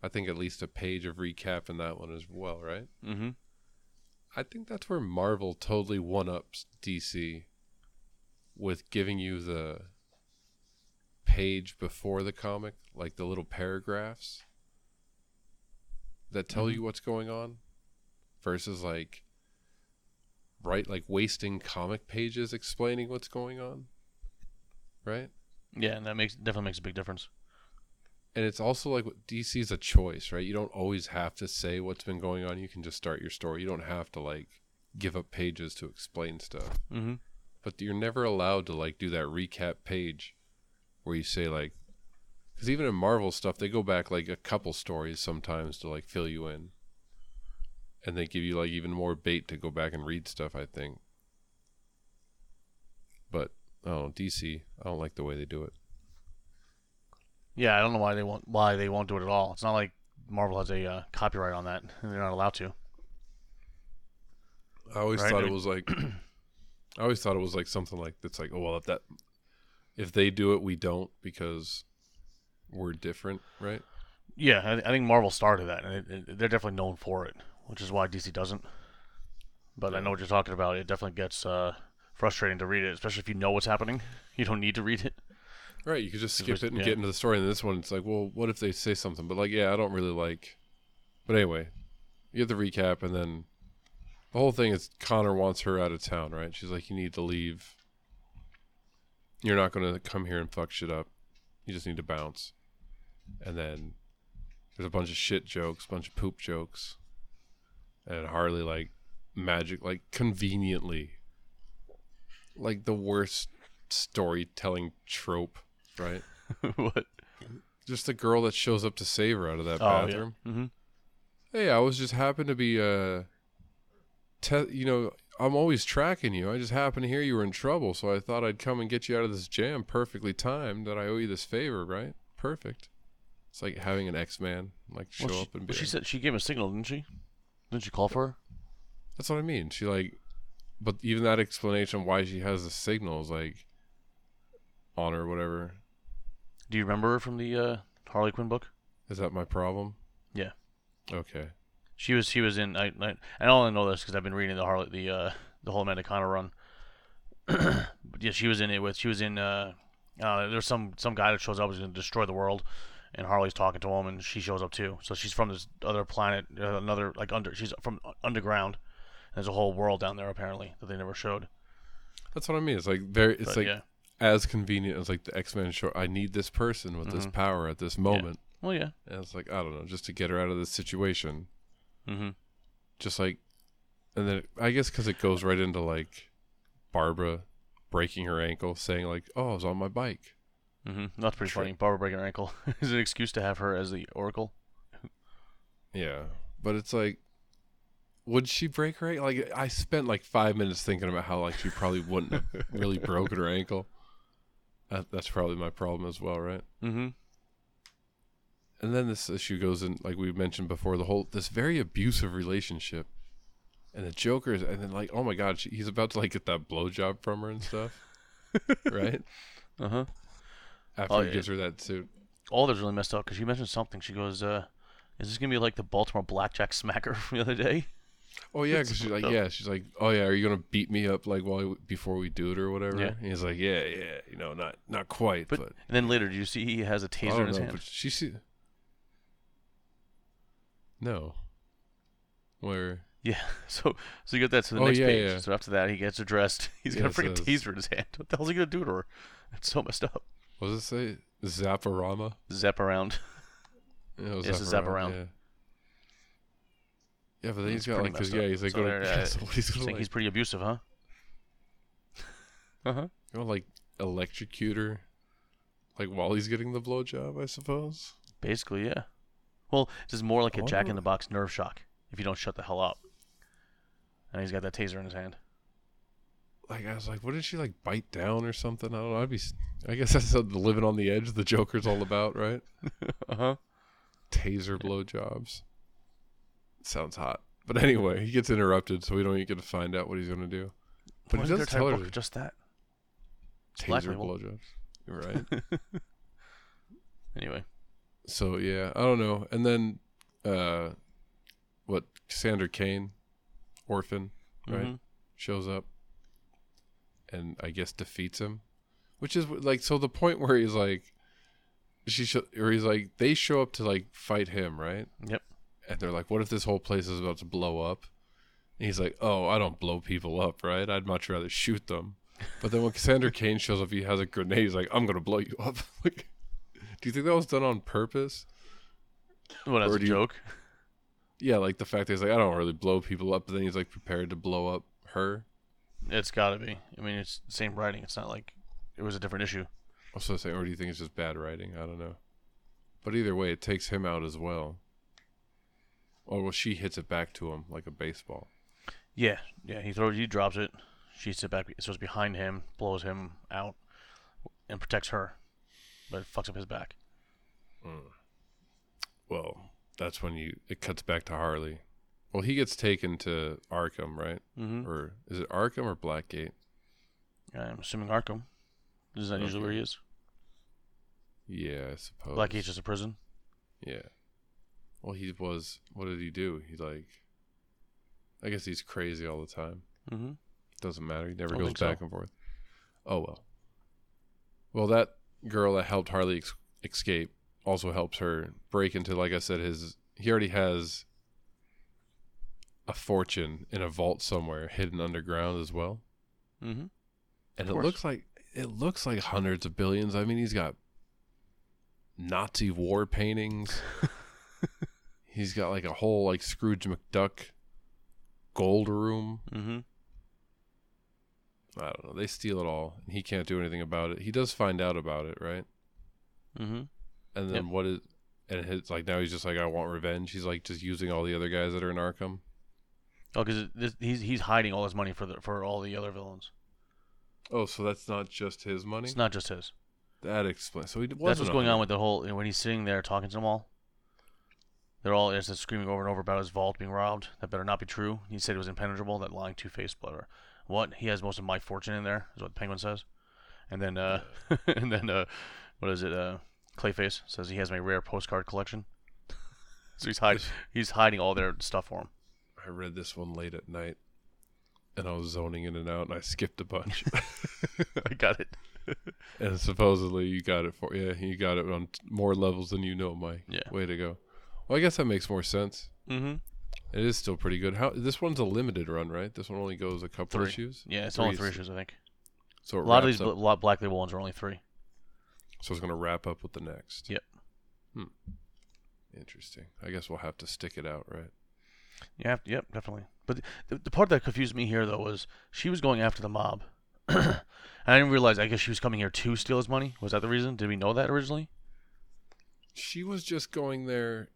I think at least a page of recap in that one as well, right?
Mm-hmm.
I think that's where Marvel totally one ups DC with giving you the page before the comic, like the little paragraphs that tell
Mhm.
you what's going on, versus like right like wasting comic pages explaining what's going on. Right?
Yeah, and that makes definitely makes a big difference.
And it's also like DC is a choice, right? You don't always have to say what's been going on. You can just start your story. You don't have to like give up pages to explain stuff.
Mm-hmm.
but you're never allowed to like do that recap page where you say like because even in marvel stuff they go back like a couple stories sometimes to like fill you in and they give you like even more bait to go back and read stuff i think but oh dc i don't like the way they do it
Yeah, I don't know why they won't why they won't do it at all. It's not like Marvel has a uh, copyright on that, and they're not allowed to.
i always
Right,
thought it was like i always thought it was like something like that's like oh well if that if they do it we don't because we're different right
Yeah, I, I think Marvel started that, and it, it, they're definitely known for it, which is why DC doesn't. But I know what you're talking about. It definitely gets uh, frustrating to read it, especially if you know what's happening. You don't need to read it.
Right, you could just skip it and
yeah.
get into the story. And then this one, it's like, well, what if they say something? But like, yeah, I don't really like. But anyway, you get the recap, and then the whole thing is Connor wants her out of town. Right? She's like, you need to leave. You're not going to come here and fuck shit up. You just need to bounce. And then there's a bunch of shit jokes, bunch of poop jokes, and Harley like magic, like conveniently, like the worst storytelling trope, right?
what?
Just the girl that shows up to save her out of that
Oh,
bathroom.
yeah. Mm-hmm.
Hey, I was just happened to be uh te- you know, I'm always tracking you. I just happened to hear you were in trouble, so I thought I'd come and get you out of this jam perfectly timed that I owe you this favor, right? Perfect. It's like having an X-Man like show
Well, she,
up and be
but she said she gave a signal, didn't she? Didn't she call for her?
That's what I mean. She like but even that explanation why she has the signal is like on her or whatever.
Do you remember her from the uh, Harley Quinn book?
Is that my problem?
Yeah.
Okay.
She was she was in I I, I only know this because I've been reading the Harley the uh the whole Amanda Conner run. but yeah, she was in it with she was in uh, uh there's some some guy that shows up who's gonna destroy the world, and Harley's talking to him and she shows up too. So she's from this other planet, uh, another like under she's from underground. There's a whole world down there apparently that they never showed.
That's what I mean. It's like very it's
But,
like
yeah,
as convenient as like the X-Men show. I need this person with this
Mhm.
power at this moment.
well yeah,
And it's like, I don't know, just to get her out of this situation.
mm-hmm.
Just like and then I guess cuz it goes right into like Barbara breaking her ankle saying like, "Oh, I was on my bike."
Mm-hmm. That's pretty
Sure.
funny. Barbara breaking her ankle is an excuse to have her as the Oracle.
Yeah. But it's like would she break her ankle? Like I spent like 5 minutes thinking about how like she probably wouldn't have really broken her ankle. That, that's probably my problem as well, right?
Mm-hmm.
and then this issue goes in like we mentioned before the whole this very abusive relationship and the joker is and then like oh my god she, he's about to like get that blowjob from her and stuff right
Uh huh.
after
Oh,
he
yeah.
gives her that suit
all that's really messed up because she mentioned something. She goes, uh, "Is this gonna be like the Baltimore blackjack smacker from the other day?"
Oh yeah because she's like yeah she's like oh yeah are you gonna beat me up like while before we do it or whatever
Yeah.
and he's like yeah yeah you know not not quite
But,
but,
and then later, do you see he has a taser in his
know,
hand?
but she see no where
Yeah. So so you get that to the
Oh,
next
yeah,
page.
yeah.
So after that, he gets addressed. He's got
Yeah,
a freaking taser in his hand. What the hell's he gonna do to her? It's so messed up.
what does it say Zaporama oh,
Zap around.
Yeah, it was
Yes, it's zap around.
Yeah. But then he's got like, cause yeah, he's like,
So
go to,
there,
yeah,
uh,
so what he's gonna
like he's pretty abusive, huh? Uh huh.
you know, like electrocute her, like while he's getting the blowjob, I suppose.
Basically, yeah. Well, this is more like a Jack in the Box nerve shock if you don't shut the hell up. And he's got that taser in his hand.
Like I was like, what did she like bite down or something? I don't know. I'd be, I guess that's the living on the edge. The Joker's all about, right?
Uh huh.
Taser blowjobs. Sounds hot. But anyway, he gets interrupted, so we don't even get to find out what he's gonna do. But he does tell her
just that.
Taser blowjobs. You're right.
Anyway,
So yeah, I don't know. And then, uh, what Cassandra Cain, orphan, right,
Mhm.
shows up, and I guess defeats him, which is like so the point where he's like, she sh- or he's like they show up to like fight him, right?
Yep.
And they're like, what if this whole place is about to blow up? And he's like, oh, I don't blow people up, right? I'd much rather shoot them. But then when Cassandra Cain shows up, he has a grenade. He's like, I'm gonna blow you up. like, do you think that was done on purpose?
What as a
you-
joke?
Yeah, like the fact that he's like, I don't really blow people up, but then he's like prepared to blow up her.
It's got to be. I mean, it's the same writing. It's not like it was a different issue.
I was saying, or do you think it's just bad writing? I don't know. But either way, it takes him out as well. Or well, she hits it back to him like a baseball.
Yeah, yeah. He throws, he drops it. She sits back, so it's behind him, blows him out, and protects her, but it fucks up his back.
Well, that's when you it cuts back to Harley. Well, he gets taken to Arkham, right?
Mm-hmm.
Or is it Arkham or Blackgate?
I'm assuming Arkham. Is that usually where he is?
Yeah, I suppose.
Blackgate's just a prison.
Yeah. Well, he was. What did he do? He like. I guess he's crazy all the time.
Mm-hmm.
Doesn't matter. He never
Don't
goes
think so.
back and forth. Oh well. Well, that girl that helped Harley ex- escape also helps her break into, like I said, his. He already has a fortune in a vault somewhere hidden underground as well,
Mm-hmm.
and it looks like it looks like hundreds of billions. I mean, he's got Nazi war paintings. he's got like a whole like Scrooge McDuck gold room.
Mm-hmm.
I don't know. They steal it all, and he can't do anything about it. He does find out about it, right?
Mm-hmm.
And then
Yep.
what is? And it's like now he's just like, I want revenge. He's like just using all the other guys that are in Arkham.
Oh, because he's he's hiding all his money for the for all the other villains.
Oh, so that's not just his money.
It's not just his.
that explains. So he
That's what's going on with the whole. You know, when he's sitting there talking to them all, they're all just screaming over and over about his vault being robbed. That better not be true. He said it was impenetrable. That lying two faced whatever. What? He has most of my fortune in there. Is what Penguin says. And then, uh, and then, uh, what is it? Uh, Clayface says he has my rare postcard collection. so he's hiding. He's hiding all their stuff for him.
I read this one late at night, and I was zoning in and out, and I skipped a bunch.
I got it.
and supposedly you got it for yeah, you got it on t- more levels than you know, Mike.
Yeah.
Way to go. Well, I guess that makes more sense.
Mm-hmm.
It is still pretty good. How this one's a limited run, right? This one only goes a couple
Three.
issues.
Yeah, it's
Three
only three issues, I think.
So
A lot of these
up-
bl- lot Black Label ones are only three.
So it's going to wrap up with the next.
Yep.
Hmm. Interesting. I guess we'll have to stick it out, right?
Yeah, yep, definitely. But the, the part that confused me here, though, was she was going after the mob. I didn't realize, I guess she was coming here to steal his money. Was that the reason? Did we know that originally?
She was just going there.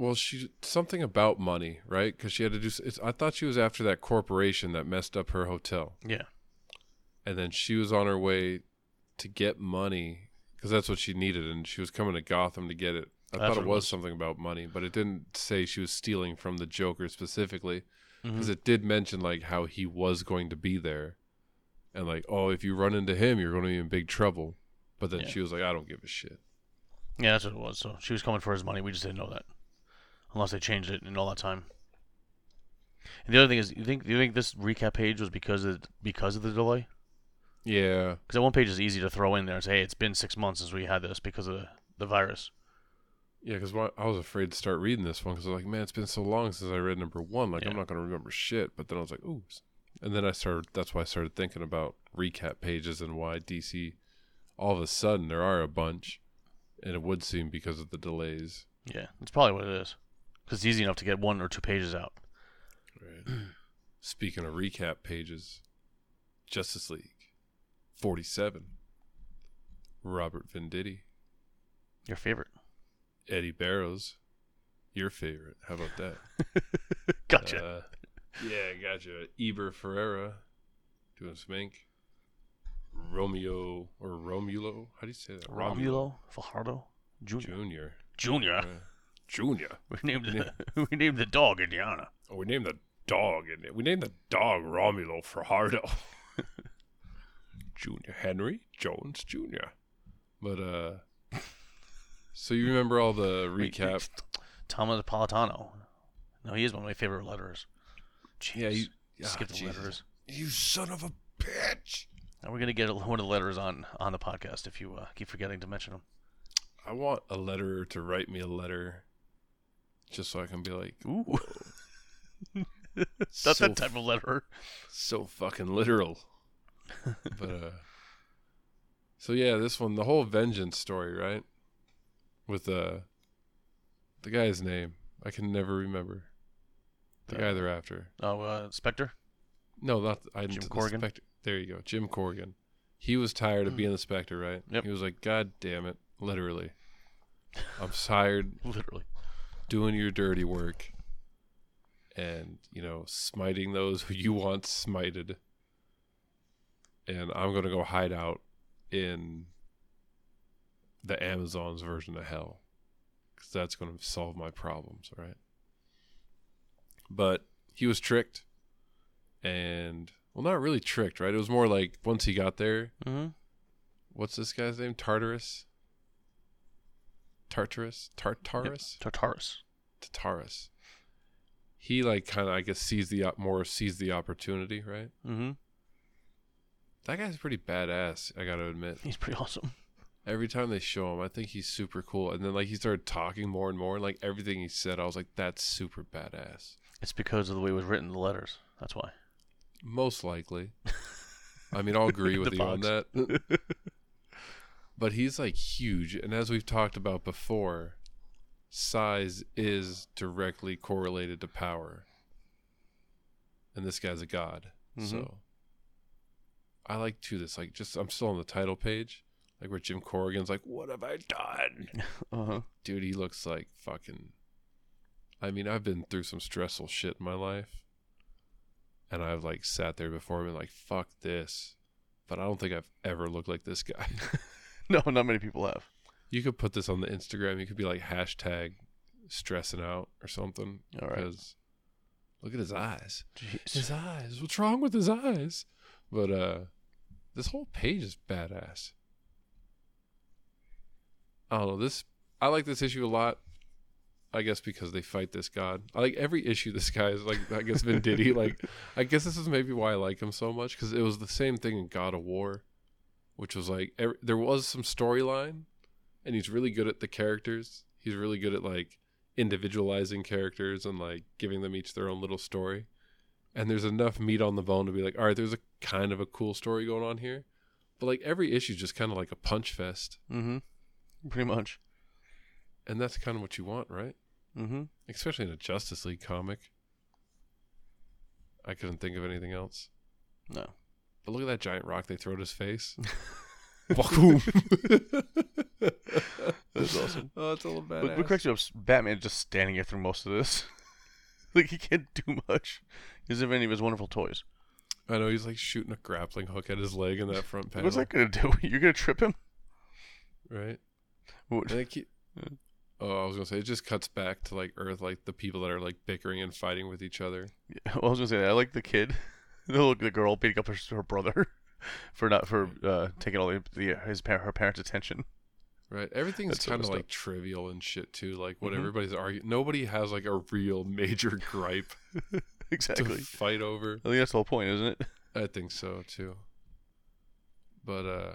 Well, she something about money, right? Because she had to do. It's, I thought she was after that corporation that messed up her hotel,
Yeah.
and then she was on her way to get money because that's what she needed, and she was coming to Gotham to get it. I
That's
thought
it
was,
was.
something about money, but it didn't say she was stealing from the Joker specifically. because
Mhm.
it did mention like how he was going to be there and like oh if you run into him you're going to be in big trouble but then
Yeah.
she was like i don't give a shit
Yeah, that's what it was. So she was coming for his money. We just didn't know that, unless they changed it in all that time. And the other thing is, you think you think this recap page was because of because of the delay?
yeah
Because that one page is easy to throw in there and say, "Hey, it's been six months since we had this because of the, the virus."
yeah because i was afraid to start reading this one because i was like man it's been so long since i read number one like i'm not going to remember shit but then i was like ooh and then i started that's why i started thinking about recap pages and why dc all of a sudden there are a bunch and it would seem because of the delays
Yeah, that's probably what it is. Because it's easy enough to get one or two pages out.
Right. Speaking of recap pages, Justice League 47. Robert Venditti,
Your favorite.
Eddy Barrows, your favorite. How about that?
Gotcha.
Uh, yeah, gotcha. Eber Ferreira doing some ink. Romeo or Romulo. How do you say that?
Romulo Fajardo Jr.
Junior.
Junior.
Junior.
We named the we named the dog Indiana.
Oh, we named the dog it. We named the dog Romulo Fajardo. Junior Henry Jones Jr. But uh So you remember all the recap?
Thomas Napolitano. No, he is one of my favorite letterers. Jeez.
Yeah, you.
skip
ah,
the
Jesus.
letters.
You son of a bitch!
Now we're gonna get one of the letters on on the podcast if you uh, keep forgetting to mention them.
I want a letterer to write me a letter, just so I can be like,
Ooh, not
so
that type of letter.
so fucking literal. but uh so yeah, this one the whole vengeance story, right? With uh the guy's name. I can never remember. The guy they're after.
Oh, uh, Spectre.
No, not I
Jim
the
Corrigan?
Spectre- There you go. Jim Corrigan. He was tired of being the Spectre, right?
Yep.
He was like, God damn it. Literally. I'm tired
Literally.
Doing your dirty work and you know smiting those who you want smited. And i'm going to go hide out in the amazon's version of hell because that's going to solve my problems right? But he was tricked and well not really tricked right? It was more like once he got there
Mm-hmm.
what's this guy's name? Tartarus tartarus tartarus
Tartarus.
Tartarus. He like kind of I guess sees the op- more sees the opportunity, right?
Mm-hmm.
That guy's pretty badass. I gotta admit.
He's pretty awesome.
Every time they show him, I think he's super cool. And then like he started talking more and more, and like everything he said, I was like, that's super badass.
It's because of the way it was written in the letters. That's why.
Most likely. I mean, I'll agree with you on that. but he's like huge, and as we've talked about before, size is directly correlated to power. And this guy's a god.
Mhm.
So I like to this like just I'm still on the title page, like where Jim Corrigan's like, "What have I done?"
Uh huh.
Dude, he looks like fucking I mean, I've been through some stressful shit in my life. And I've like sat there before and been like, "Fuck this." But I don't think I've ever looked like this guy.
No, not many people have.
You could put this on the Instagram. You could be like hashtag stressing out or something.
All right.
Because look at his eyes.
Jeez.
His eyes. What's wrong with his eyes? But uh this whole page is badass. I don't know. This I like this issue a lot. I guess because they fight this god. I like every issue this guy is like I guess Venditti. like I guess this is maybe why I like him so much because it was the same thing in God of War, which was like every, there was some storyline, and he's really good at the characters. He's really good at like individualizing characters and like giving them each their own little story. And there's enough meat on the bone to be like, all right, there's a kind of a cool story going on here. But like every issue is just kind of like a punch fest.
Mm-hmm. Pretty much.
And that's kind of what you want, right?
Mm-hmm.
Especially in a Justice League comic. I couldn't think of anything else.
No.
But look at that giant rock they throw at his face.
That's awesome.
Oh, it's all
But
badass.
what cracks me up is Batman just standing here through most of this. like he can't do much. He doesn't have any of his wonderful toys.
I know he's like shooting a grappling hook at his leg in that front panel.
What's that gonna do? You're gonna trip him?
Right?
What-
And it keep, oh, I was gonna say it just cuts back to like Earth, like the people that are like bickering and fighting with each other.
Well, I was gonna say I like the kid, the the girl beating up her, her brother for not for uh, taking all the, the his her parents' attention.
Right? Everything's kind of like trivial and shit too. Like what
Mhm.
everybody's arguing. Nobody has like a real major gripe
exactly.
to fight over.
I think that's the whole point, isn't it?
I think so too. But uh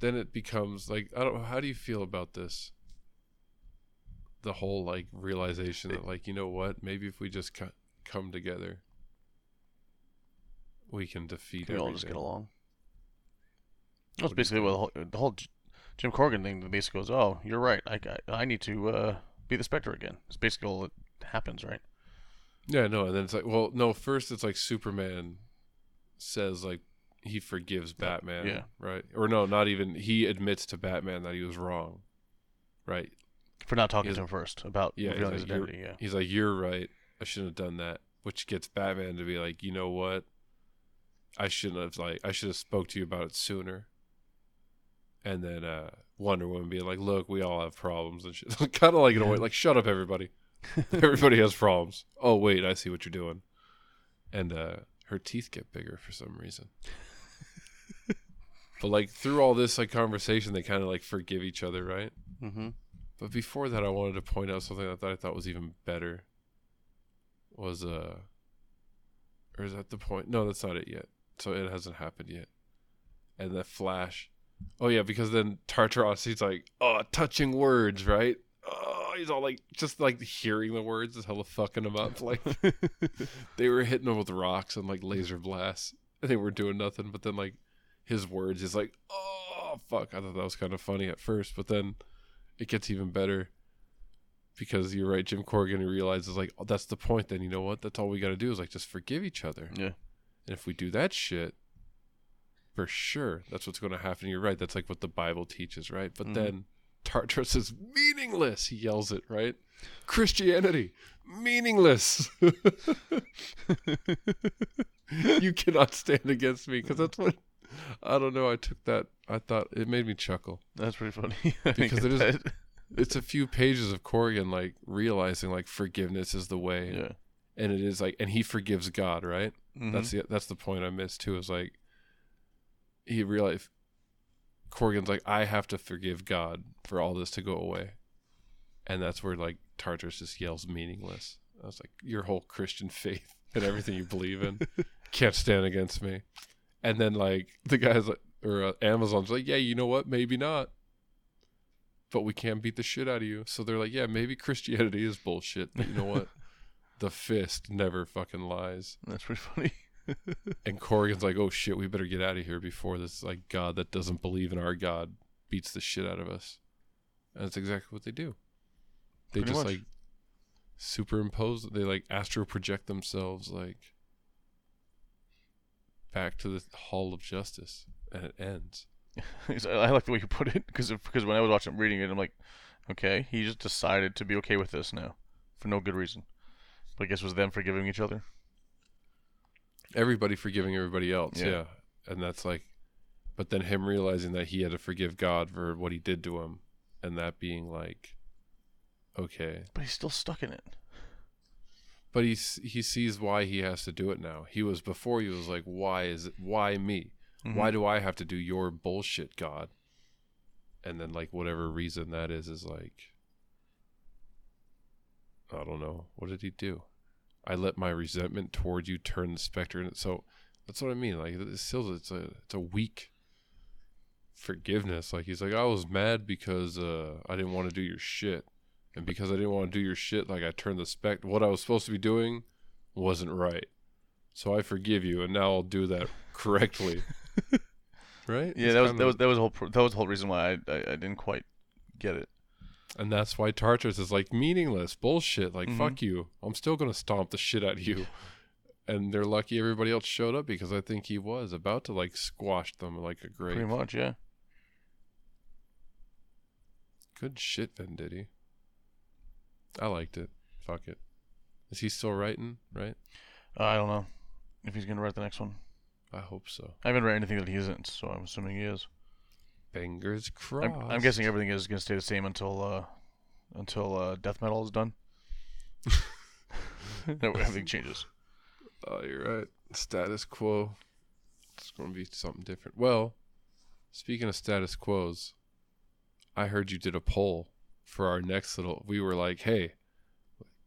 then it becomes like I don't how do you feel about this? The whole like realization that like you know what, maybe if we just co- come together we can defeat
We all
everything.
just get along. That's
What do you
basically what the whole, the whole Jim Corrigan thing basically goes. Oh, you're right. I, I, I need to uh, be the Spectre again. It's basically all that happens, right?
Yeah, no, and then it's like well, no, first it's like Superman says like he forgives Batman,
yeah.
right? Or no, not even he admits to Batman that he was wrong. Right?
For not talking
He's-
to him first about
Yeah, he's
revealing his
like,
identity. Yeah.
He's like, "You're right. I shouldn't have done that." Which gets Batman to be like, "You know what? I shouldn't have like I should have spoke to you about it sooner." And then uh Wonder Woman being like, "Look, we all have problems and shit." kind of like in a way, like, "Shut up, everybody. everybody has problems." Oh wait, I see what you're doing. And uh her teeth get bigger for some reason. but like through all this like conversation, they kind of like forgive each other, right?
Mm-hmm.
But before that, I wanted to point out something that I thought was even better. Was uh, or is that the point? No, that's not it yet. So it hasn't happened yet. And the Flash, oh yeah, because then Tartarus, he's like, oh, touching words, right? Oh, he's all like, just like hearing the words is hella fucking him up. Like they were hitting him with rocks and like laser blasts. And they were doing nothing, but then like his words is like, oh fuck. I thought that was kind of funny at first, but then it gets even better because you're right. Jim Corrigan realizes like oh, that's the point. Then you know what? That's all we got to do is like just forgive each other.
Yeah.
And if we do that shit, for sure, that's what's going to happen. You're right. That's like what the Bible teaches, right? But
Mhm.
then Tartarus is meaningless. He yells it, right? Christianity, meaningless. you cannot stand against me because that's what I don't know. I took that. I thought it made me chuckle.
That's pretty funny.
Because it is-
that.
It's a few pages of Corrigan like realizing like forgiveness is the way,
Yeah.
And it is like, and he forgives God, right?
Mhm.
That's the that's the point I missed too. Is like he realized Corrigan's like I have to forgive God for all this to go away, and that's where like Tartarus just yells meaningless. I was like, your whole Christian faith and everything you believe in can't stand against me. And then like the guys like or uh, Amazon's like, yeah, you know what? Maybe not. But we can't beat the shit out of you. So they're like, yeah, maybe Christianity is bullshit. But you know what? the fist never fucking lies.
That's pretty funny.
And Corrigan's like, oh shit, we better get out of here before this like God that doesn't believe in our God beats the shit out of us. And that's exactly what they do. They
Pretty
just
much.
like superimpose they like astro project themselves like back to the hall of justice and it ends.
I like the way you put it because because when I was watching reading it, I'm like, okay, he just decided to be okay with this now, for no good reason. I guess it was them forgiving each other.
Everybody forgiving everybody else,
Yeah.
yeah. And that's like but then him realizing that he had to forgive God for what he did to him and that being like okay.
But he's still stuck in it.
but he he sees why he has to do it now. He was before he was like, why is it? Why me?
Mhm.
Why do I have to do your bullshit, God? And then like whatever reason that is is like, I don't know. What did he do? I let my resentment toward you turn the specter, and so that's what I mean. Like it's still it's a it's a weak forgiveness. Like he's like, I was mad because uh, I didn't want to do your shit. And because I didn't want to do your shit, like I turned the spec. What I was supposed to be doing wasn't right. So I forgive you, and now I'll do that correctly. right?
Yeah,
It's
that was
kinda-
that was that was the whole that was the whole reason why I I, I didn't quite get it.
And that's why Tartarus is like meaningless bullshit. Like
Mhm.
fuck you. I'm still gonna stomp the shit out of you. And they're lucky everybody else showed up because I think he was about to like squash them like a great.
Pretty much, yeah.
Good shit, Venditti. I liked it. Fuck it. Is he still writing? Right?
Uh, I don't know if he's gonna write the next one.
I hope so.
I haven't read anything that he isn't, so I'm assuming he is.
Fingers crossed.
I'm, I'm guessing everything is gonna stay the same until uh until uh, death metal is done. no, everything changes.
Oh, you're right. Status quo. It's going to be something different. Well, speaking of status quos, I heard you did a poll for our next little. We were like, hey,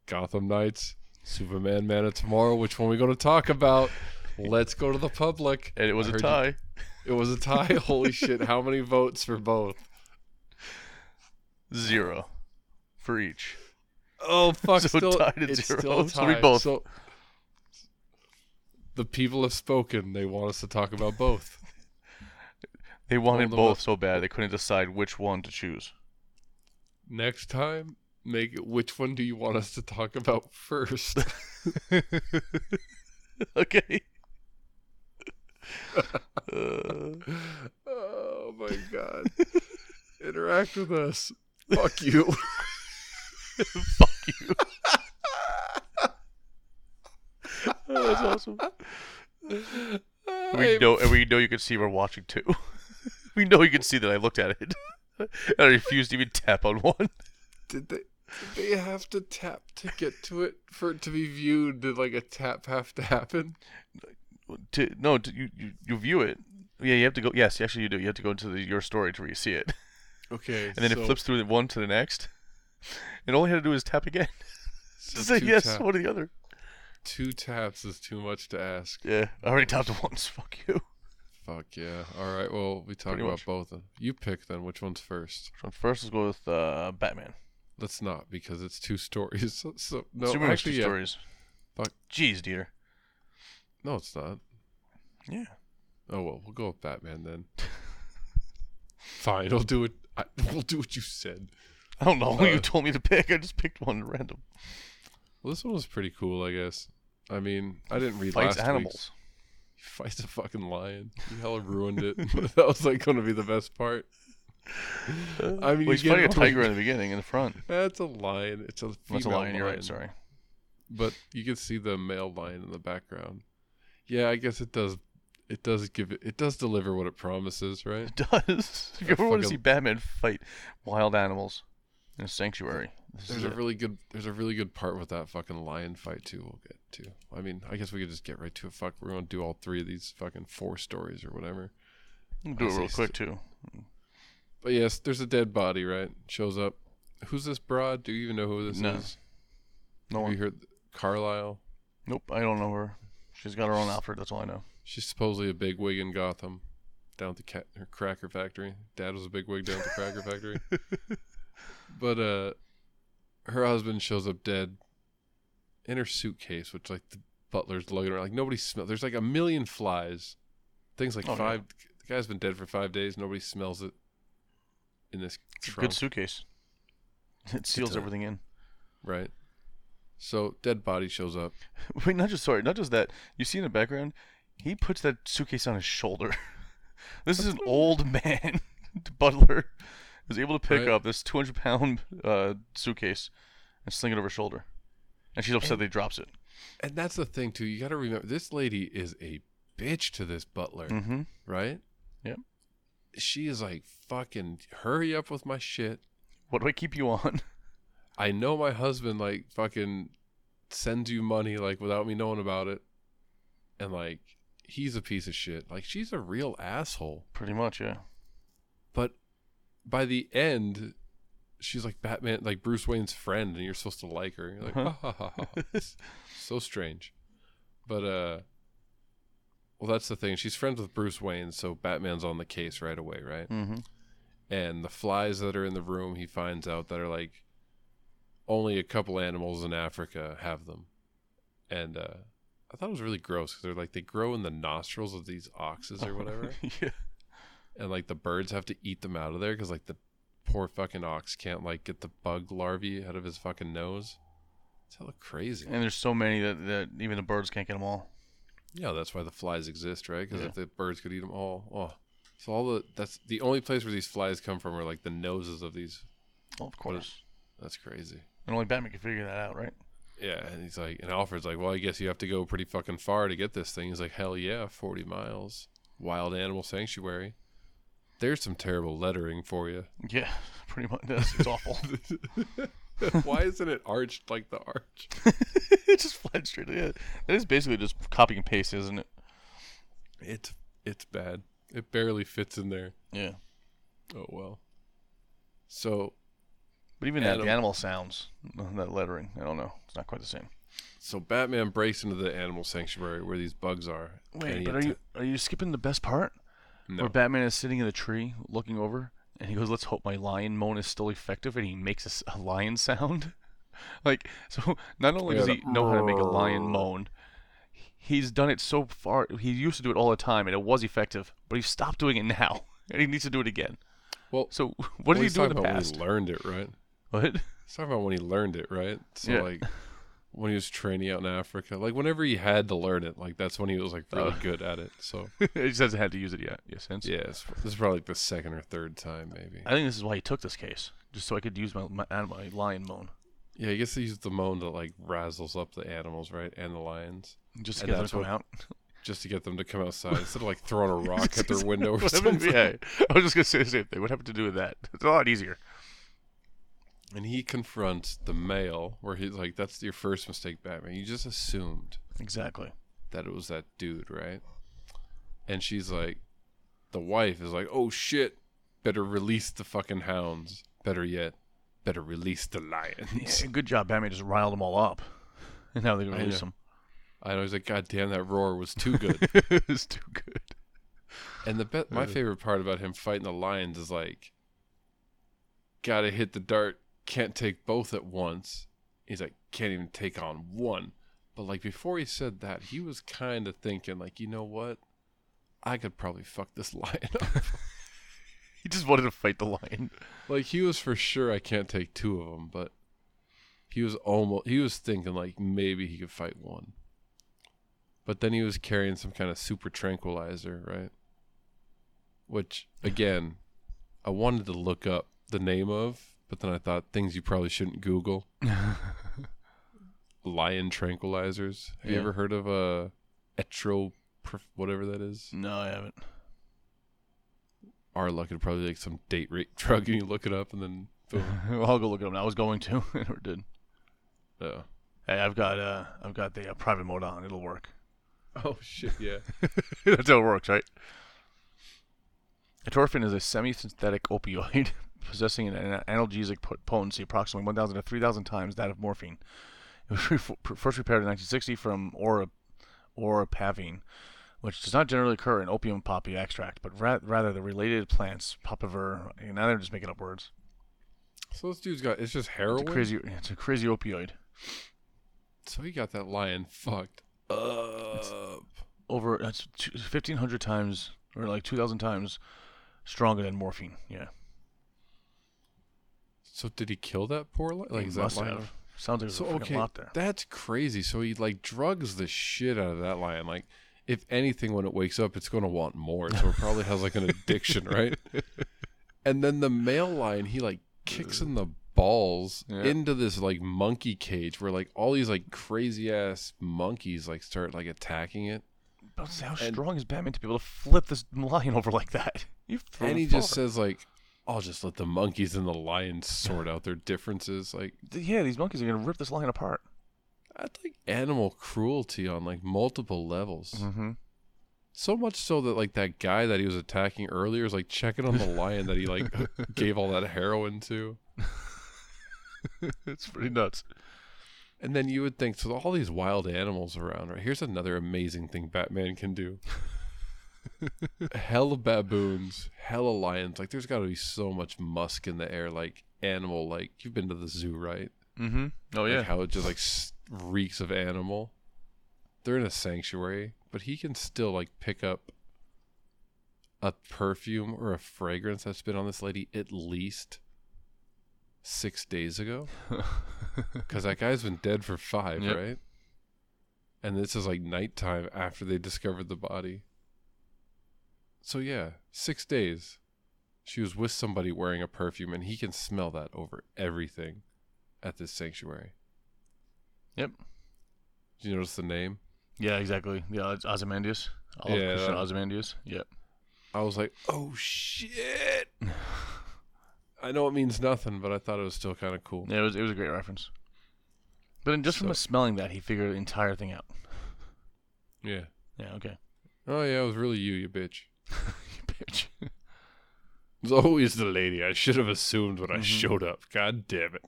Gotham Knights, Superman Man of Tomorrow, which one we going to talk about? Let's go to the public.
And it was
I
a
heard you-
tie.
It was a tie. Holy shit. How many votes for both?
Zero for each.
Oh, fuck.
So
still,
tied at
it's
zero.
still
So we both-
So the people have spoken. They want us to talk about both.
They wanted both
up.
so bad they couldn't decide which one to choose.
next time make it which one do you want us to talk about first
okay.
Oh my god interact with us fuck you
fuck you. Oh, that's awesome. We know, and we know you can see we're watching too. we know you can see that I looked at it. and I refused to even tap on one.
did they did they have to tap to get to it for it to be viewed did like a tap have to happen
To no, to, you, you you view it. Yeah, you have to go. Yes, actually, you do. You have to go into the, your story to where you see it.
Okay.
and then
so,
it flips through the one to the next. And all he had to do was tap again
so
to say yes,
tap-
one or the other.
two taps is too much to ask.
Yeah, I already tapped once. Fuck you.
Fuck yeah. All right. Well, we talk about
much.
both. Of them. You pick then. Which one's first?
So first, let's go with uh, Batman.
Let's not because it's two stories. So, so no,
Superman's
actually,
two
yeah.
stories.
Fuck.
Jeez, dear.
No, it's not.
Yeah.
Oh well, we'll go with Batman then. Fine, I'll do it. I, we'll do what you said.
I don't know.
Uh,
you told me to pick. I just picked one at random.
Well, this one was pretty cool, I guess. I mean, I didn't read
Fights
last
animals.
week's. He fights a fucking lion. He hella ruined it. that was like going to be the best part. I mean,
well, he's fighting a tiger in the beginning, in the front.
That's a lion. It's a
That's a
female
lion. You're right. Sorry.
But you can see the male lion in the background. Yeah, I guess it does. It does give it. It does deliver what it promises, right?
It does. If you ever want to see Batman fight wild animals in a sanctuary, this
There's a
it.
really good. There's a really good part with that fucking lion fight too. We'll get to. I mean, I guess we could just get right to it. Fuck, we're gonna do all three of these fucking four stories or whatever.
We'll do it real quick too.
But yes, there's a dead body. Right, shows up. Who's this broad? Do you even know who this
No.
is?
No
Have
one.
you heard Carlisle?
Nope. I don't know her. She's got her own outfit. That's all I know.
She's supposedly a big wig in Gotham, down at the cat, her cracker factory. Dad was a big wig down at the cracker factory. But uh, her husband shows up dead in her suitcase, which like the butler's lugging around. Like nobody smells. There's like a million flies. Things like
Oh, yeah.
five. The guy's been dead for five days. Nobody smells it. In this
It's a good suitcase. It seals
a-
everything in.
right? So dead body shows up.
Wait, not just sorry, not just that. You see in the background, he puts that suitcase on his shoulder. this is an old man, butler, who's able to pick
Right.
up this 200 pound uh, suitcase and sling it over his shoulder. And she's upset that he drops it.
And that's the thing too. You got to remember, this lady is a bitch to this butler.
Mm-hmm.
right?
Yep.
She is like, fucking hurry up with my shit.
What do I keep you on?
I know my husband like fucking sends you money like without me knowing about it. And like he's a piece of shit. Like she's a real asshole.
Pretty much, yeah.
But by the end she's like Batman like Bruce Wayne's friend and you're supposed to like her. You're like,
Uh-huh.
ha, ha, ha, ha. So strange. But uh well that's the thing. She's friends with Bruce Wayne, so Batman's on the case right away, right?
Mm-hmm.
and the flies that are in the room he finds out that are like only a couple animals in africa have them and uh i thought it was really gross because they're like they grow in the nostrils of these oxes or whatever
yeah.
and like the birds have to eat them out of there because like the poor fucking ox can't like get the bug larvae out of his fucking nose it's hella crazy
And there's so many that, that even the birds can't get them all.
yeah that's why the flies exist right because
Yeah.
if the birds could eat them all oh so all the that's the only place where these flies come from are like the noses of these
Well, of course.
that's crazy
And only Batman can figure that out, right?
Yeah, and he's like, and Alfred's like, well, I guess you have to go pretty fucking far to get this thing. He's like, hell yeah, 40 miles. Wild Animal Sanctuary. There's some terrible lettering for you.
Yeah, pretty much. That's, it's awful.
Why isn't it arched like the arch?
it just flies straight ahead. That is basically just copy and paste, isn't it?
It's it's bad. It barely fits in there.
Yeah.
Oh well. So
But even that, the animal sounds, that lettering, I don't know. It's not quite the same.
so Batman breaks into the animal sanctuary where these bugs are.
Wait, but are you are you skipping the best part?
No.
Where Batman is sitting in the tree looking over, and he goes, "Let's hope my lion moan is still effective," and he makes a lion sound. like, so not only does
the
he know how to make a lion moan, he's done it so far. He used to do it all the time, and it was effective, but he stopped doing it now, and he needs to do it again.
Well,
So, what
well,
did he
he's
do in the
talking about
past?
He learned it, right?
What?
He's talking about when he learned it, right? So
Yeah.
like when he was training out in Africa, like whenever he had to learn it, like that's when he was like really
Oh.
good at it. So
he just hasn't had to use it yet. Yes, since.
yeah, it's, this is probably like the second or third time maybe.
I think this is why he took this case, just so I could use my my, my lion moan,
Yeah, I guess he used the moan that like razzles up the animals, right, and the lions,
just to
And
get them to come out.
just to get them to come outside instead of like throwing a rock at their window or something.
yeah, I was just gonna say the same thing. What happened to do with that? It's a lot easier.
And he confronts the male, where he's like, "That's your first mistake, Batman. You just assumed."
Exactly.
that it was that dude, right? And she's like, the wife is like, oh shit, better release the fucking hounds. Better yet, better release the lions.
Yeah, good job, Batman just riled them all up. And now they can
I
release them.
I know. He's like, God damn, that roar was too good.
it was too good.
and the be- my favorite part about him fighting the lions is like, gotta hit the dart, can't take both at once. He's like, can't even take on one. But like before he said that, he was kind of thinking like, you know what? I could probably fuck this lion up.
He just wanted to fight the lion.
like he was for sure I can't take two of them, but he was almost he was thinking like maybe he could fight one. But then he was carrying some kind of super tranquilizer, right? Which again, I wanted to look up the name of, but then I thought things you probably shouldn't Google. Lion tranquilizers. Have you ever heard of a etro whatever that is?
no, I haven't.
Our luck, it'd probably like some date rape drug, and you look it up, and then boom.
well, I'll go look it up. now. I was going to, I never did.
Uh,
Hey, I've got uh, I've got the uh, private mode on. It'll work.
oh shit, yeah.
That's how it works, right? Etorphine is a semi-synthetic opioid possessing an an analgesic potency approximately 1,000 to 3,000 times that of morphine. It was re- first prepared in 1960 from ora, oripavine, which does not generally occur in opium poppy extract, but ra- rather the related plants, papaver. and Now they're just making up words.
So this dude's got it's just
It's
heroin.
a crazy, it's a crazy opioid.
So he got that lion fucked up.
Over that's 1,500 times or like 2,000 times stronger than morphine. Yeah,
So did he kill that poor lion? Like
He
is that
must
lion?
have. Sounds like
So
there's a freaking
okay,
lot there.
that's crazy. So he like drugs the shit out of that lion. Like if anything, when it wakes up, it's going to want more. So it probably has like an addiction, right? And then the male lion, he like kicks in the balls
Yeah.
into this like monkey cage where like all these like crazy ass monkeys like start like attacking it.
But how
And-
strong is Batman to be able to flip this lion over like that? You
and he just says like, "I'll just let the monkeys and the lions sort out their differences." Like
"Yeah, these monkeys are gonna rip this lion apart."
that's like animal cruelty on like multiple levels.
Mm-hmm.
So much so that like that guy that he was attacking earlier is like checking on the lion that he like gave all that heroin to.
it's pretty nuts.
And then you would think so all these wild animals around, right? Here's another amazing thing Batman can do. hella baboons, hella lions. Like there's got to be so much musk in the air like animal like you've been to the zoo, right?
Mm-hmm. Oh
Like
yeah.
how it just like reeks of animal. They're in a sanctuary, but he can still like pick up a perfume or a fragrance that's been on this lady at least six days ago. Because that guy's been dead for five,
Yep.
right? And this is like nighttime after they discovered the body. So yeah, six days. She was with somebody wearing a perfume, and he can smell that over everything at this sanctuary.
Yep.
Did you notice the name?
yeah, exactly. Yeah, it's Ozymandias. Olive
Yeah,
Christian
that-
Ozymandias. Yep.
I was like, oh shit. I know it means nothing, but I thought it was still kind of cool.
Yeah, it was it was a great reference. But just from
So-
us smelling that, he figured the entire thing out.
Yeah.
Yeah. Okay.
Oh yeah, it was really you, you bitch.
Bitch.
It was always the lady. I should have assumed when I
Mhm.
showed up. God damn it.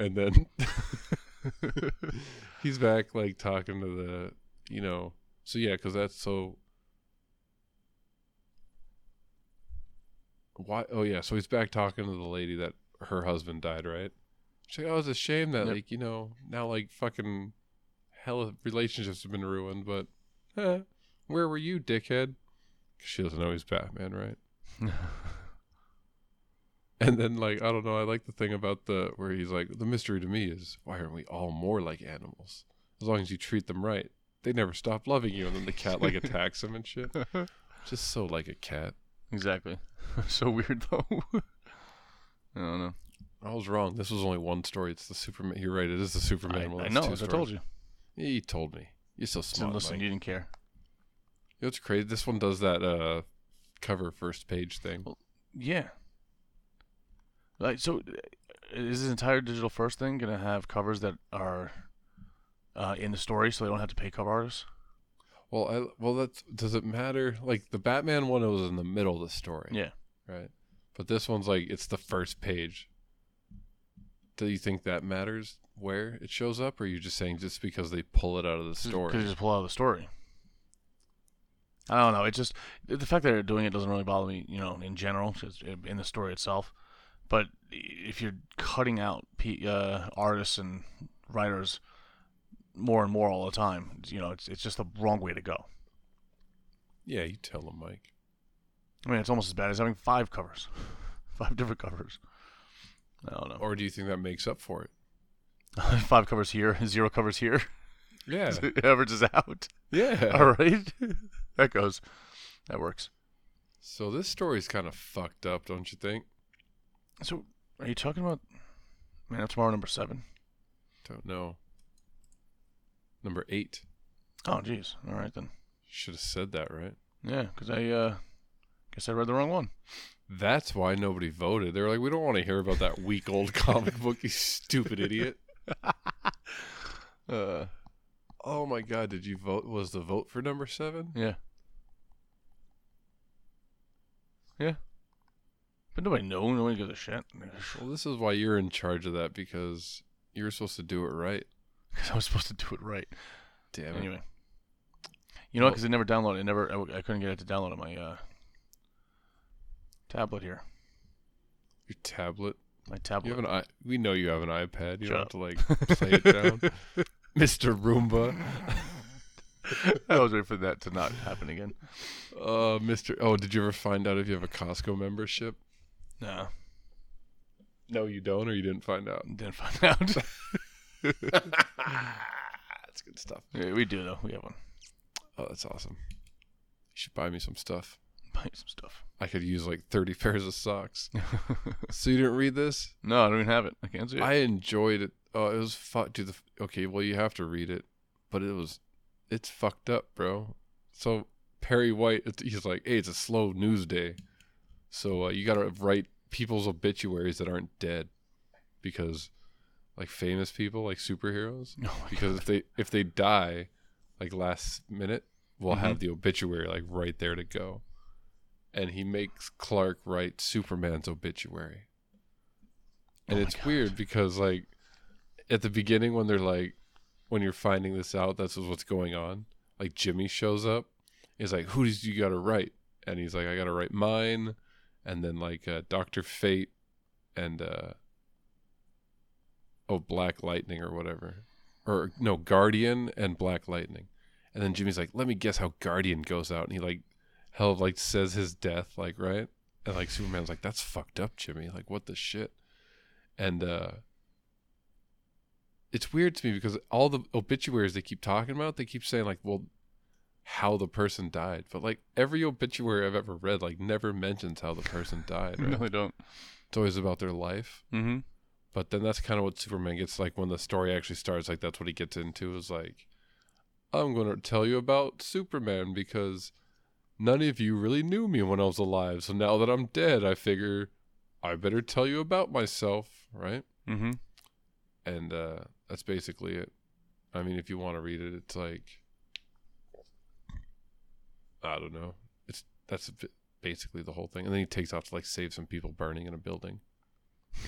And then he's back, like talking to the, you know. So yeah, because that's so. Why? Oh yeah, so he's back talking to the lady that her husband died, right? She's like, "Oh, it's a shame that,
Yep.
like, you know, now like fucking hell relationships have been ruined, but eh, where were you, dickhead?" 'Cause she doesn't know he's Batman, right? And then, like, I don't know. I like the thing about the where he's like, the mystery to me is why aren't we all more like animals? As long as you treat them right, they never stop loving you. And then the cat like attacks him and shit. Just so like a cat.
exactly. so weird though. I don't know.
I was wrong. This was only one story. It's the Superman. You're right. It is the Superman
I,
one.
I
It's
know. I told you.
You told me. You're so
So
smart.
listen,
Mike.
you didn't care.
You know what's crazy? This one does that uh cover first page thing.
Yeah. Like so, uh, is this entire digital first thing gonna have covers that are uh, in the story, so they don't have to pay cover artists?
Well, I well that's does it matter? Like the Batman one it was in the middle of the story.
Yeah.
right? But this one's like it's the first page. Do you think that matters where it shows up, or are you just saying just because they pull it out of the story?
Because you just pull out of the story. I don't know. It just the fact that they're doing it doesn't really bother me, you know, in general, just in the story itself. But if you're cutting out p- uh, artists and writers more and more all the time, you know, it's it's just the wrong way to go.
Yeah, you tell them, Mike.
I mean, it's almost as bad as having five covers, five different covers. I don't know.
Or do you think that makes up for it?
five covers here, zero covers here.
Yeah.
averages out.
Yeah.
All right, that goes. That works.
So this story's kind of fucked up, don't you think?
So, are you talking about Man of Tomorrow number seven?
Don't know. Number eight.
Oh, jeez. All right then.
Should have said that, right?
Yeah, because I uh, guess I read the wrong one.
That's why nobody voted. They're like, we don't want to hear about that week old comic book, you stupid idiot. uh, oh my god, did you vote? Was the vote for number seven?
Yeah. Yeah. But nobody knows. Nobody gives a shit.
Well, this is why you're in charge of that because you're supposed to do it right.
Because I was supposed to do it right.
Damn it.
Anyway. You know what?
Well-
Because it never downloaded. It never. I couldn't get it to download on my uh, tablet here.
Your tablet.
My tablet.
You have an i. We know you have an iPad. You
Shut
don't have to like play it down, Mister Roomba.
I was waiting for that to not happen again.
Uh, Mister. Oh, did you ever find out if you have a Costco membership?
No,
No, you don't, or you didn't find out.
didn't find out.
That's good stuff.
Yeah, we do though. We have one.
Oh, that's awesome. You should buy me some stuff.
Buy me some stuff.
I could use like 30 pairs of socks. so you didn't read this?
no, I don't even have it. I can't see it.
I enjoyed it. Oh, it was fun. Dude, the, okay, well, you have to read it, but it was, it's fucked up, bro. So Perry White, he's like, hey, it's a slow news day. So uh, you got to write people's obituaries that aren't dead because, like, famous people, like superheroes,
oh
because if they if they die like last minute we'll
Mm-hmm.
have the obituary like right there to go and he makes clark write superman's obituary and
Oh
it's
God.
weird because like at the beginning when they're like when you're finding this out that's what's going on. Like jimmy shows up. He's like who did you gotta write? And he's like i gotta write mine. And then like uh, dr fate and uh oh black lightning or whatever. Or no guardian and black lightning. And then jimmy's like let me guess how guardian goes out. And he like hell like says his death like right? And like superman's like that's fucked up jimmy. Like what the shit? And uh it's weird to me because all the obituaries they keep talking about they keep saying like well how the person died but like every obituary i've ever read like never mentions how the person died right?
no, they don't.
it's always about their life
Mm-hmm.
but then that's kind of what Superman gets like when the story actually starts. Like that's what he gets into is like, I'm going to tell you about Superman because none of you really knew me when I was alive. So now that I'm dead, I figure I better tell you about myself, right?
Mm-hmm.
And uh, that's basically it. I mean, if you want to read it, it's like, I don't know. It's that's basically the whole thing. And then he takes off to like save some people burning in a building.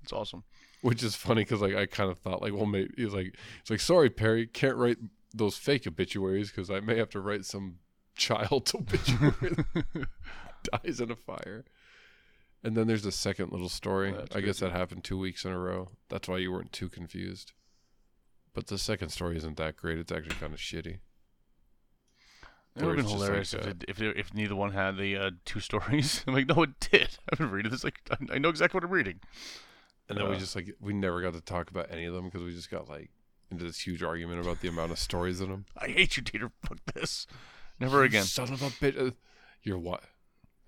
It's awesome.
Which is funny because like I kind of thought like well maybe he's like it's like sorry Perry can't write those fake obituaries because I may have to write some child's obituary that dies in a fire. And then there's the second little story.
That's
I guess that happened two weeks in a row. That's why you weren't too confused. But the second story isn't that great. It's actually kind of shitty.
It would have been hilarious
like,
if, it, if it- if neither one had the uh, two stories. I'm like, no, it did. I've been reading this. Like, I, know exactly what I'm reading.
And then we
Uh.
just like we never got to talk about any of them because we just got like into this huge argument about the amount of stories in them.
I hate you, Dieter. Fuck this. Never again.
Son of a bitch. Uh, Your what?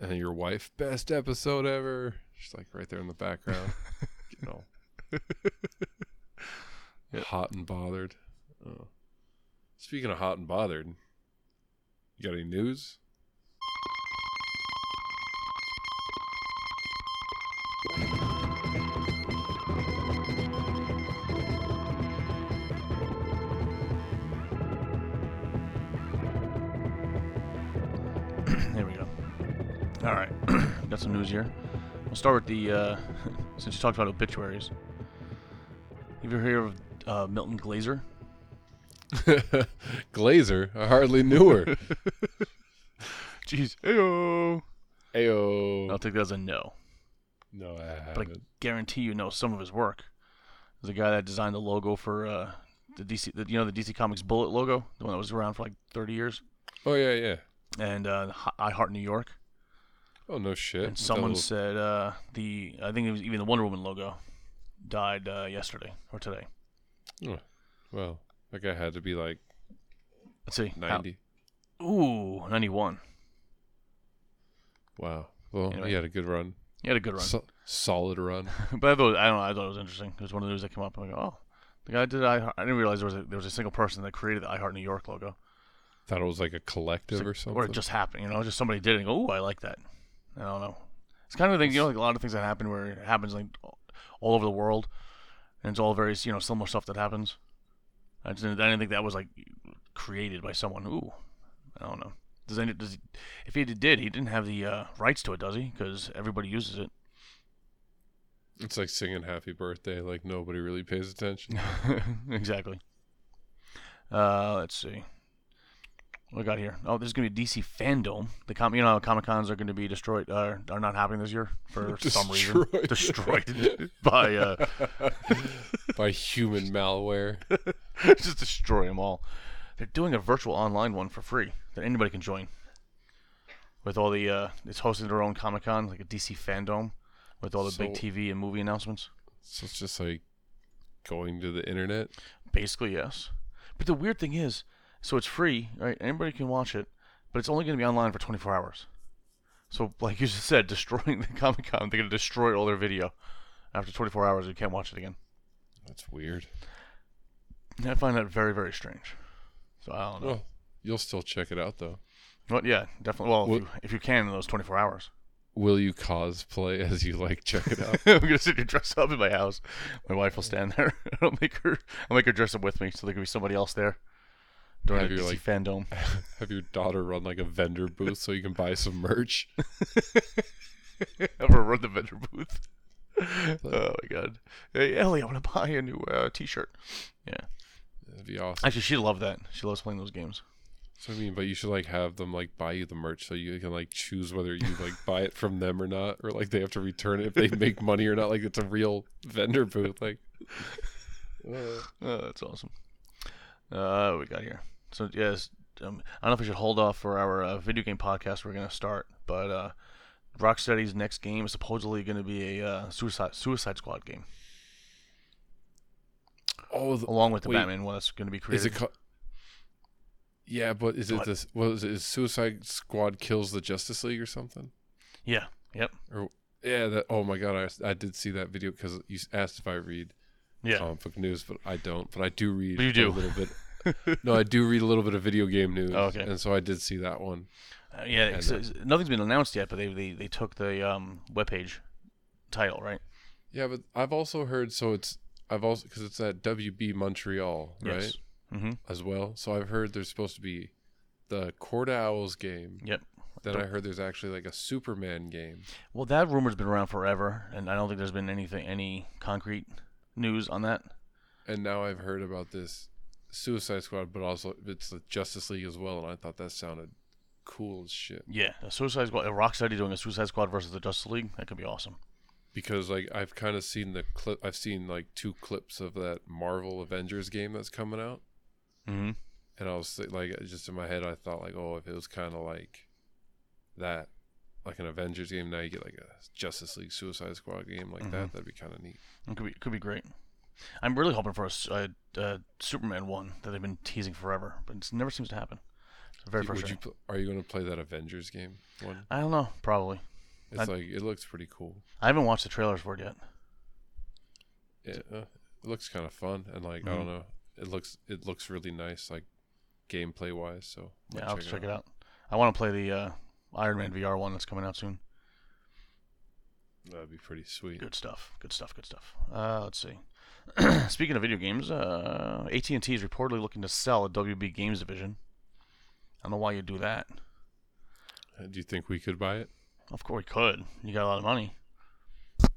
And your wife, best episode ever. She's like right there in the background. you know.
Yep.
Hot and bothered. Oh. Speaking of hot and bothered, you got any news?
All right, got some news here. We'll start with the uh, since you talked about obituaries. You ever hear of uh, Milton Glaser?
Glazer, I hardly knew her.
Jeez, heyo.
Ayo.
I'll take that as a no.
No, I haven't.
But I guarantee you know some of his work. There's a guy that designed the logo for uh, the DC, the, you know, the DC Comics Bullet logo, the one that was around for like 30 years,
Oh yeah, yeah.
and uh, I Heart New York.
Oh no shit.
And someone said uh, the I think it was even the Wonder Woman logo died uh, yesterday or today.
Oh, well, that guy had to be like
Let's see. How-
ninety.
Ooh, 91.
Wow. Well,
Anyway.
he had a good run.
He had a good run.
So- solid run.
but I thought I don't know. I thought it was interesting. It was one of those that came up. I'm like, oh, the guy did. I I didn't realize there was a, there was a single person that created the I Heart New York logo.
Thought it was like a collective
like-
or something.
Or it just happened. You know, just somebody did it and go, ooh, I like that. I don't know. It's kind of the thing. You know, like a lot of things that happen where it happens like all over the world, and it's all very you know similar stuff that happens. I just didn't, I didn't think that was like created by someone. Ooh, I don't know. Does any does he, if he did he didn't have the uh, rights to it, does he? Because everybody uses it.
It's like singing "Happy Birthday," like nobody really pays attention.
exactly. Uh, let's see. What we got here? Oh, there's gonna be DC fandom. The com- you know, how Comic Cons are gonna be destroyed. Uh, are not happening this year for some reason.
Destroyed.
Destroyed by uh,
by human malware.
just destroy them all. They're doing a virtual online one for free that anybody can join. With all the, uh, it's hosting their own Comic Con, like a DC fandom, with all the big TV and movie announcements.
So it's just like going to the internet.
Basically, yes. But the weird thing is, so it's free, right? Anybody can watch it, but it's only going to be online for 24 hours. So, like you just said, destroying the Comic Con, they're going to destroy all their video. After 24 hours, you can't watch it again.
That's weird.
I find that very, very strange. So I don't know.
Well, you'll still check it out though.
But yeah, definitely. Well, if you, if you can in those 24 hours.
Will you cosplay as you like check it out?
I'm gonna sit here dressed up in my house. My wife will stand there. I'll make her. I'll make her dress up with me, so there can be somebody else there during
Have your, like-
fandom.
Have your daughter run like a vendor booth so you can buy some merch?
Have her run the vendor booth. oh my god! Hey Ellie, I want to buy a new uh, T-shirt. Yeah,
That'd be awesome.
actually, she loved that. She loves playing those games.
So I mean, but you should like have them like buy you the merch so you can like choose whether you like buy it from them or not, or like they have to return it if they make money or not. Like it's a real vendor booth. Like,
Oh, that's awesome. Uh, what we got here. So yes, um, I don't know if we should hold off for our uh, video game podcast we're gonna start, but uh, Rocksteady's next game is supposedly going to be a uh, Suicide Suicide Squad game,
oh, the,
along with the
Wait.
Batman one that's going to be
is
created.
it? Co- yeah, but is it this? What is it? Is Suicide Squad kills the Justice League or something?
yeah. Yep.
Or Yeah. That. Oh my god, I I did see that video because you asked if I read
Yeah.
comic book news, but I don't. But I do read.
But you
a little bit. no, I do read a little bit of video game news.
Oh, okay.
And so I did see that one.
Uh, yeah.
And,
it's-
uh,
it's- nothing's been announced yet, but they they, they took the um, webpage title right.
Yeah, but I've also heard so it's I've also because it's at WB Montreal, right?
Yes. Mm-hmm.
As well. So I've heard there's supposed to be the Court Owls game.
Yep.
Then I heard there's actually like a Superman game.
Well, that rumor's been around forever, and I don't think there's been anything any concrete news on that.
And now I've heard about this Suicide Squad, but also it's the Justice League as well, and I thought that sounded cool as shit.
Yeah, a Suicide Squad, a Rocksteady doing a Suicide Squad versus the Justice League, that could be awesome.
Because like I've kind of seen the clip I've seen like two clips of that Marvel Avengers game that's coming out.
Mm-hmm.
and I was like, just in my head, I thought like, oh, if it was kind of like that, like an Avengers game, now you get like a Justice League Suicide Squad game like
Mhm.
that. That'd be kind of neat.
It could be could be great. I'm really hoping for a Superman one that they've been teasing forever, but it never seems to happen. It's very
Would you?
frustrating.
Pl- are you going to play that Avengers game one?
I don't know, probably.
It's
I'd-
like it looks pretty cool.
I haven't watched the trailers for it yet.
It, uh, it looks kind of fun, and like I
Mhm.
don't know, it looks it looks really nice, like gameplay wise. So
Yeah, I'll have to check it out. I want to play the uh, Iron Man VR one that's coming out soon.
That'd be pretty sweet.
Good stuff. Good stuff. Good stuff. Uh, let's see. Speaking of video games, uh, AT&T is reportedly looking to sell a WB Games division. I don't know why you'd do that.
Uh, Do you think we could buy it?
Of course, we could. You got a lot of money. Do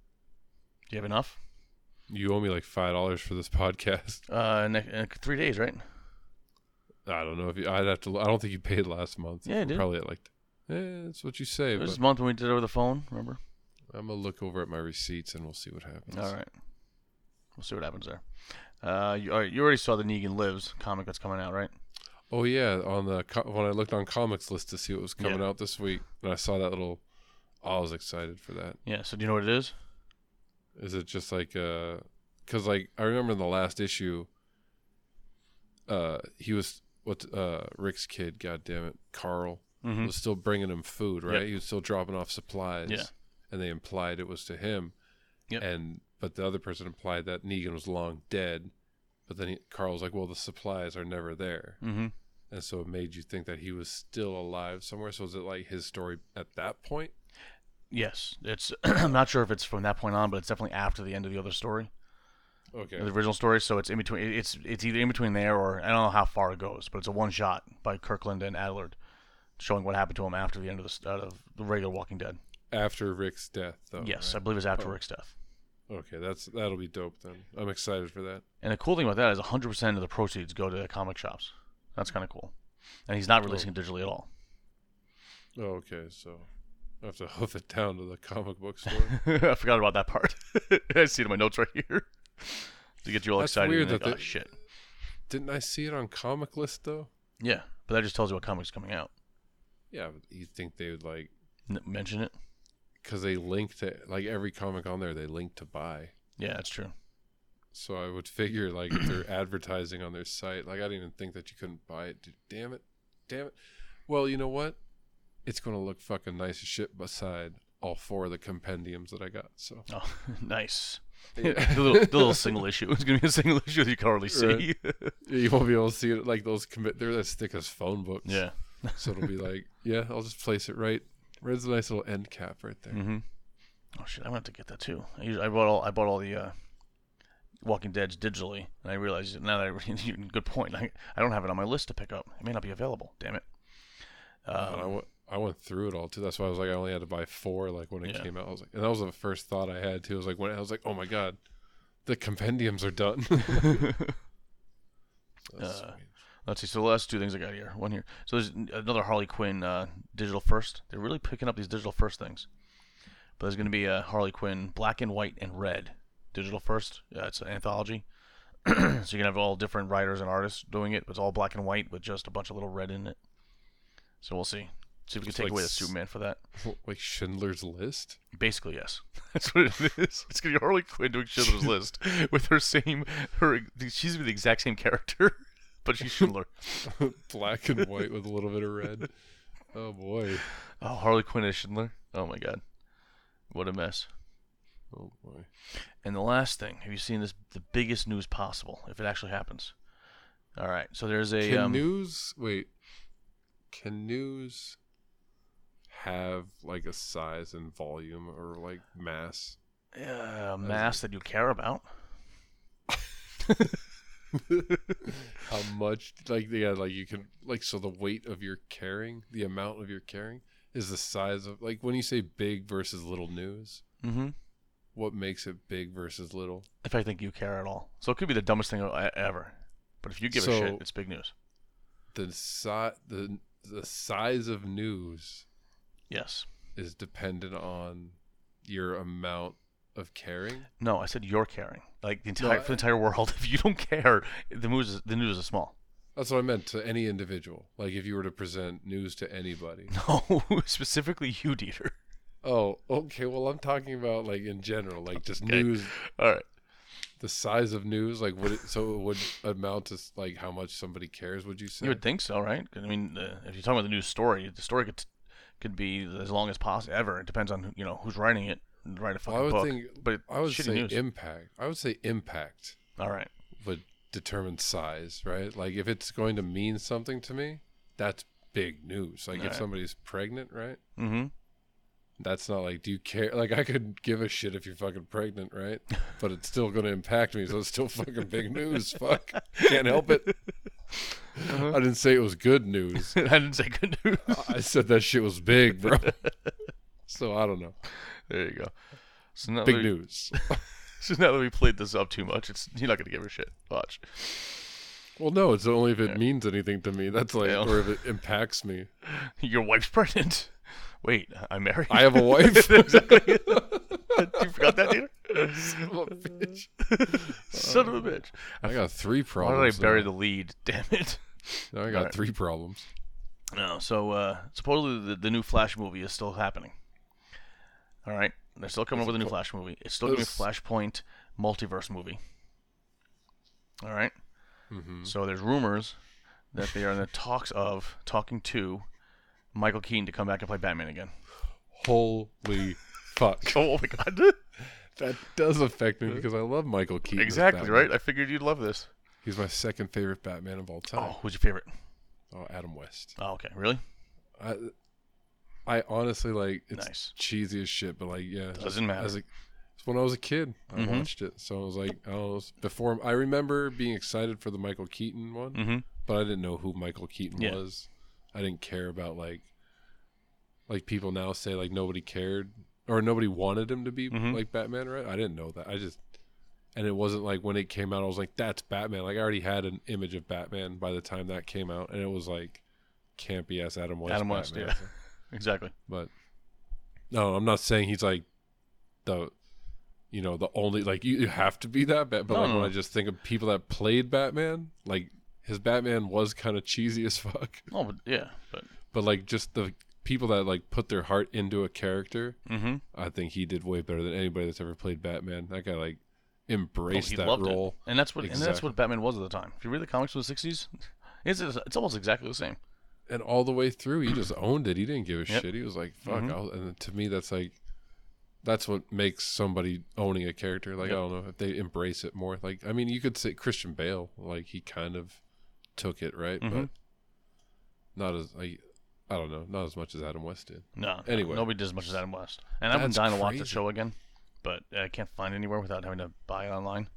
you have enough?
You owe me like five dollars for this podcast.
Uh, in, in three days, right?
I don't know if you. I'd have to. I don't think you paid last month.
Yeah, I did.
Probably at like. Eh, that's what you say.
This month when we did it over the phone. Remember?
I'm gonna look over at my receipts and we'll see what happens.
All right. We'll see what happens there. Uh, you, all right, you already saw the Negan Lives comic that's coming out, right?
Oh yeah, on the co- when I looked on comics list to see what was coming
Yeah.
out this week, and I saw that little. I was excited for that.
Yeah. So do you know what it is?
Is it just like uh, because like I remember in the last issue. Uh, he was what uh Rick's kid, god damn it, Carl
Mm-hmm.
was still bringing him food, right?
Yep.
He was still dropping off supplies.
Yeah.
and they implied it was to him.
Yep.
And but the other person implied that Negan was long dead. But then he, Carl was like, "Well, the supplies are never there,"
Mm-hmm.
and so it made you think that he was still alive somewhere. So is it like his story at that point?
Yes. It's. I'm not sure if it's from that point on, but it's definitely after the end of the other story,
Okay.
the original story. So it's in between. It's it's either in between there or I don't know how far it goes, but it's a one shot by Kirkman and Adlard, showing what happened to him after the end of the out of the regular Walking Dead.
After Rick's death, though.
yes, I believe it's after
Oh.
Rick's death.
Okay, that's that'll be dope then. I'm excited for that.
And the cool thing about that is 100% of the proceeds go to the comic shops. That's kind of cool. And he's not oh. releasing it digitally at all.
Oh, okay, so I have to hoof it down to the comic book store.
I forgot about that part. I see it in my notes right here. To get you all
That's
excited.
weird that
like, oh, shit.
Didn't I see it on Comic List though?
Yeah, but that just tells you what comic's coming out.
Yeah, you think they would like
N- mention it.
because they link to like every comic on there they link to buy
Yeah, that's true.
so i would figure like if they're advertising on their site like i didn't even think that you couldn't buy it Dude, damn it damn it well you know what it's going to look fucking nice as shit beside all four of the compendiums that i got so
Oh, nice.
Yeah.
the, little, the little single issue. It's gonna be a single issue that you can't really see.
you won't be able to see it like those commit they're as thick as phone books
yeah.
So it'll be like yeah i'll just place it right there's a nice little end cap right there
Mm-hmm. Oh shit! I want to get that too. I, usually, I bought all I bought all the uh, Walking Dead's digitally, and I realized now that I good point. I, I don't have it on my list to pick up. It may not be available. Damn it.
And I
Um,
went, I went through it all too. That's why I was like, I only had to buy four. Like when it
Yeah.
came out, I was like, and that was the first thought I had too. I was like, when I was like, oh my god, the compendiums are done. That's
Uh,
sweet.
Let's see. So the last two things I got here. One here. So there's another Harley Quinn uh, digital first. They're really picking up these digital first things. But there's going to be a Harley Quinn black and white and red digital first. Uh, it's an anthology. so you can have all different writers and artists doing it. It's all black and white with just a bunch of little red in it. So we'll see. See if we can take
like
away the Superman for that.
like Schindler's List.
Basically, yes. That's what it is. It's gonna be Harley Quinn doing Schindler's List with her same her. She's gonna be the exact same character, but she's Schindler.
Black and white with a little bit of red. Oh boy.
Oh, Harley Quinn is Schindler. Oh my God, what a mess.
Oh boy.
And the last thing, have you seen this? The biggest news possible, if it actually happens. All right, so there's a
Can
um,
news wait? Can news have like a size and volume or like mass?
uh, mass that you care about.
how much like yeah like you can like so the weight of your carrying the amount of your carrying is the size of like when you say big versus little news
Mm-hmm.
what makes it big versus little
If I think you care at all, so it could be the dumbest thing ever, but if you give a shit, it's big news.
the si- the the size of news
Yes.
is dependent on your amount of caring.
No, I said you're caring. Like the entire
I-
for the entire world. If you don't care, the news is, the news is small.
that's what i meant to any individual like if you were to present news to anybody
No, specifically you, Dieter.
oh okay well i'm talking about like in general like just
Okay.
news
All right.
the size of news like would it so it would amount to like how much somebody cares would you say
You would think so, right? I mean, uh, if you're talking about the news story, the story could could be as long as possible. Ever. It depends on you know who's writing it. Write a fucking
I would
book.
think
but
I would say
news.
impact. I would say impact
All right.
would determine size, right? Like if it's going to mean something to me, that's big news. Like if
Right.
somebody's pregnant, right?
Mm-hmm.
That's not like do you care? Like I could give a shit if you're fucking pregnant, right? But it's still going to impact me, so it's still fucking big news. Fuck, can't help it.
Uh-huh.
I didn't say it was good news.
I didn't say good news.
I said that shit was big, bro. So I don't know.
There you go. So now
Big
we,
news.
So now that we played this up too much, it's you're not gonna give her shit. Watch.
Well, no, it's only if it
Yeah.
means anything to me. That's like,
Yeah.
or if it impacts me.
Your wife's pregnant. Wait, I'm married.
I have a wife.
exactly. you forgot that, Peter?
Son of a bitch.
Son of a bitch.
I got three problems.
Why did I bury
now.
the lead? Damn it.
Now I got
Alright.
three problems.
No, so uh, supposedly the, the new Flash movie is still happening. All right, they're still coming up with a new Flash movie. It's still going to be a Flashpoint multiverse movie. All right.
hmm
So there's rumors that they are in the talks of talking to Michael Keaton to come back and play Batman again.
Holy fuck.
Oh my god!
That does affect me because I love Michael Keaton.
exactly right. I figured you'd love this.
He's my second favorite Batman of all time.
Oh, who's your favorite?
Oh, Adam West.
Oh, okay, really?
I, I honestly like it's
Nice.
cheesy as shit, but like yeah,
Doesn't matter.
As a, it's when I was a kid, I
Mhm.
watched it, so I was like, I was before. I remember being excited for the Michael Keaton one,
Mm-hmm.
but I didn't know who Michael Keaton
Yeah.
was. I didn't care about like, like people now say like nobody cared or nobody wanted him to be
Mhm.
like Batman, right? I didn't know that. I just, and it wasn't like when it came out, I was like, that's Batman. Like I already had an image of Batman by the time that came out, and it was like campy ass Adam West.
Adam West,
Batman.
yeah. Exactly.
But no, I'm not saying he's like the you know, the only like you, you have to be that bad. But
No,
like
no,
when. I just think of people that played Batman, like his Batman was kind of cheesy as fuck.
Oh, but yeah, but
But like just the people that like put their heart into a character,
mm-hmm.
I think he did way better than anybody that's ever played Batman. That guy like embraced
Oh,
that role.
it, and that's what and that's what Batman was at the time. If you read the comics of the '60s, it's it's almost exactly the same.
And all the way through he just owned it he didn't give a
Yep.
shit he was like fuck
Mhm.
I'll, and to me that's like that's what makes somebody owning a character like
Yep.
i don't know if they embrace it more like i mean you could say christian bale like he kind of took it right but
Mhm.
not as like i don't know not as much as adam west did
No,
Anyway.
nobody did as much as Adam West, and I've been dying to watch the show again, but I can't find anywhere without having to buy it online.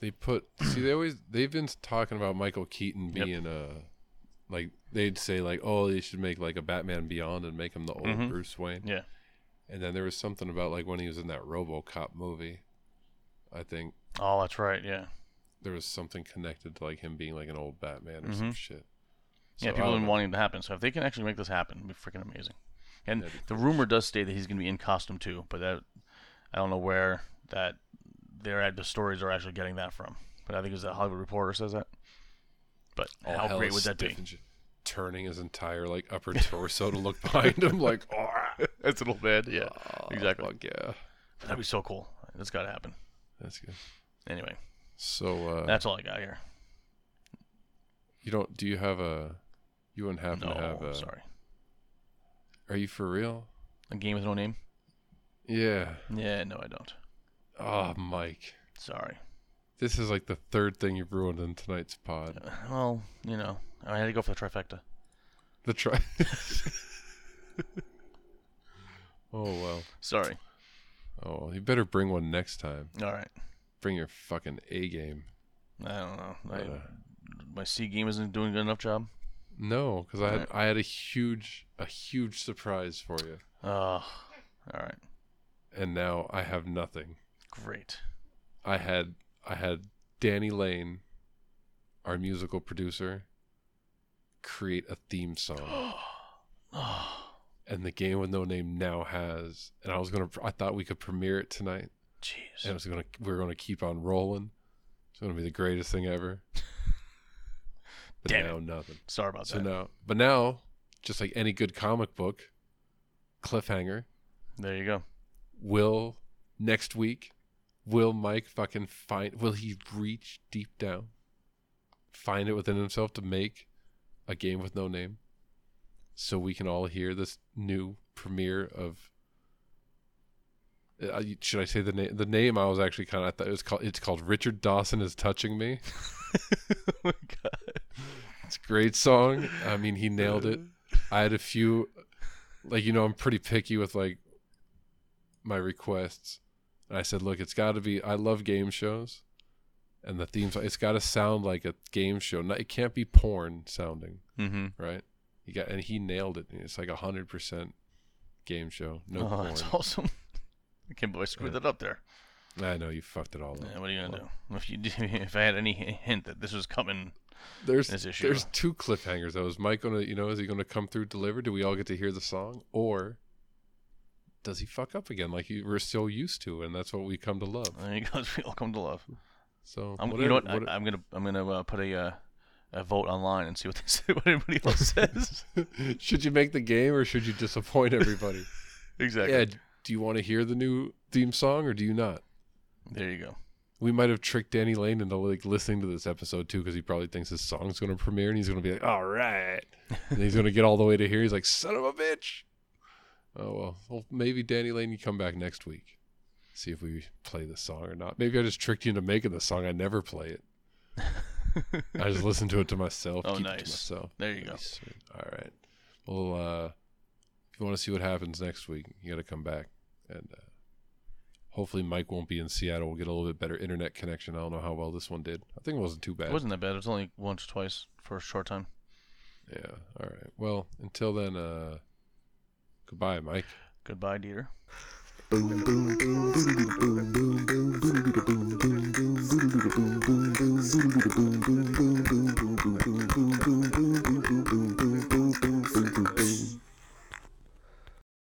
they put see they always they've been talking about michael keaton
Yep.
being a like they'd say like oh they should make like a batman beyond and make him the old
Mhm.
bruce wayne
Yeah,
and then there was something about like when he was in that robocop movie i think
oh, that's right. Yeah,
there was something connected to like him being like an old Batman or some
Mhm.
shit.
yeah. People have been
know.
wanting it to happen, so if they can actually make this happen, it'd be freaking amazing. And the
cool.
rumor does state that he's going to be in costume too, but that I don't know where that they're at. The stories are actually getting that from, but I think it's the Hollywood Reporter says that. But
All
how great would that be?
Turning his entire like upper torso to look behind him, like oh,
That's a little bad. Yeah, exactly.
Fuck yeah,
that'd be so cool. That's got to happen.
that's good.
Anyway,
So uh,
that's all I got here.
you don't? Do you have a? You wouldn't happen
No,
to have a?
sorry.
Are you for real?
A game with no name?
Yeah.
Yeah, no, I don't.
Oh, Mike,
Sorry.
This is like the third thing you've ruined in tonight's pod.
Uh, Well, you know, I had to go for the trifecta.
The try. oh well.
Sorry.
Oh, well, you better bring one next time.
All right.
Bring your fucking A game.
I don't know. I,
uh,
my C game isn't doing a good enough job.
No, because I had
Alright.
I had a huge a huge surprise for you,
Oh, all right.
and now I have nothing.
Great.
I had I had Danny Lane, our musical producer, create a theme song, and the game with no name now has. And I was gonna I thought we could premiere it tonight,
jeez.
and it was gonna we are gonna keep on rolling. It's gonna be the greatest thing ever. But
Damn
now nothing.
Sorry about
So
that.
now, but now, just like any good comic book, cliffhanger.
There you go.
will next week will mike fucking find will he reach deep down find it within himself to make a game with no name so we can all hear this new premiere of uh, should I say the name? The name I was actually kind of I thought it was called. It's called Richard Dawson is touching me.
oh my god.
It's a great song. I mean, he nailed it. I had a few, like you know, I'm pretty picky with like my requests. And I said, look, it's got to be. I love game shows, and the themes. It's got to sound like a game show. It can't be porn sounding,
Mm-hmm.
right? He got and he nailed it. It's like a hundred percent game show. No
oh,
porn.
that's awesome. I can't believe I screwed
Yeah.
that up there.
I know you fucked it all up.
Yeah, what are you gonna
Well,
do? If you if I had any hint that this was coming,
There's
This issue.
there's two cliffhangers though. Is Mike gonna you know is he gonna come through deliver? Do we all get to hear the song or does he fuck up again like you, we're so used to and that's what we come to love?
there you go. We all come to love.
So
I'm,
whatever-
you know what?
what-
I, I'm gonna I'm gonna uh, put a uh, a vote online and see what they say, what everybody else says.
should you make the game or should you disappoint everybody?
exactly.
yeah. Do you want to hear the new theme song or do you not?
There you go.
We might have tricked Danny Lane into like listening to this episode too because he probably thinks his song's going to premiere and he's going to be like, "All right," and he's going to get all the way to here. He's like, "Son of a bitch." Oh well, well maybe Danny Lane, you come back next week, see if we play the song or not. Maybe I just tricked you into making the song. I never play it. I just listen to it to myself.
Oh,
keep it to
nice.
myself.
There you go.
All right. Well, uh, if you want to see what happens next week, you got to come back, and uh, hopefully Mike won't be in Seattle. We'll get a little bit better internet connection. I don't know how well this one did. I think it wasn't too bad.
It wasn't that bad. It was only once or twice for a short time.
Yeah. All right. Well, until then, uh, Goodbye, Mike.
Goodbye, Dieter.
Boom, boom, boom, boom, boom, boom, boom, boom, boom, boom, boom, boom, boom, boom, boom, boom, boom, boom, boom,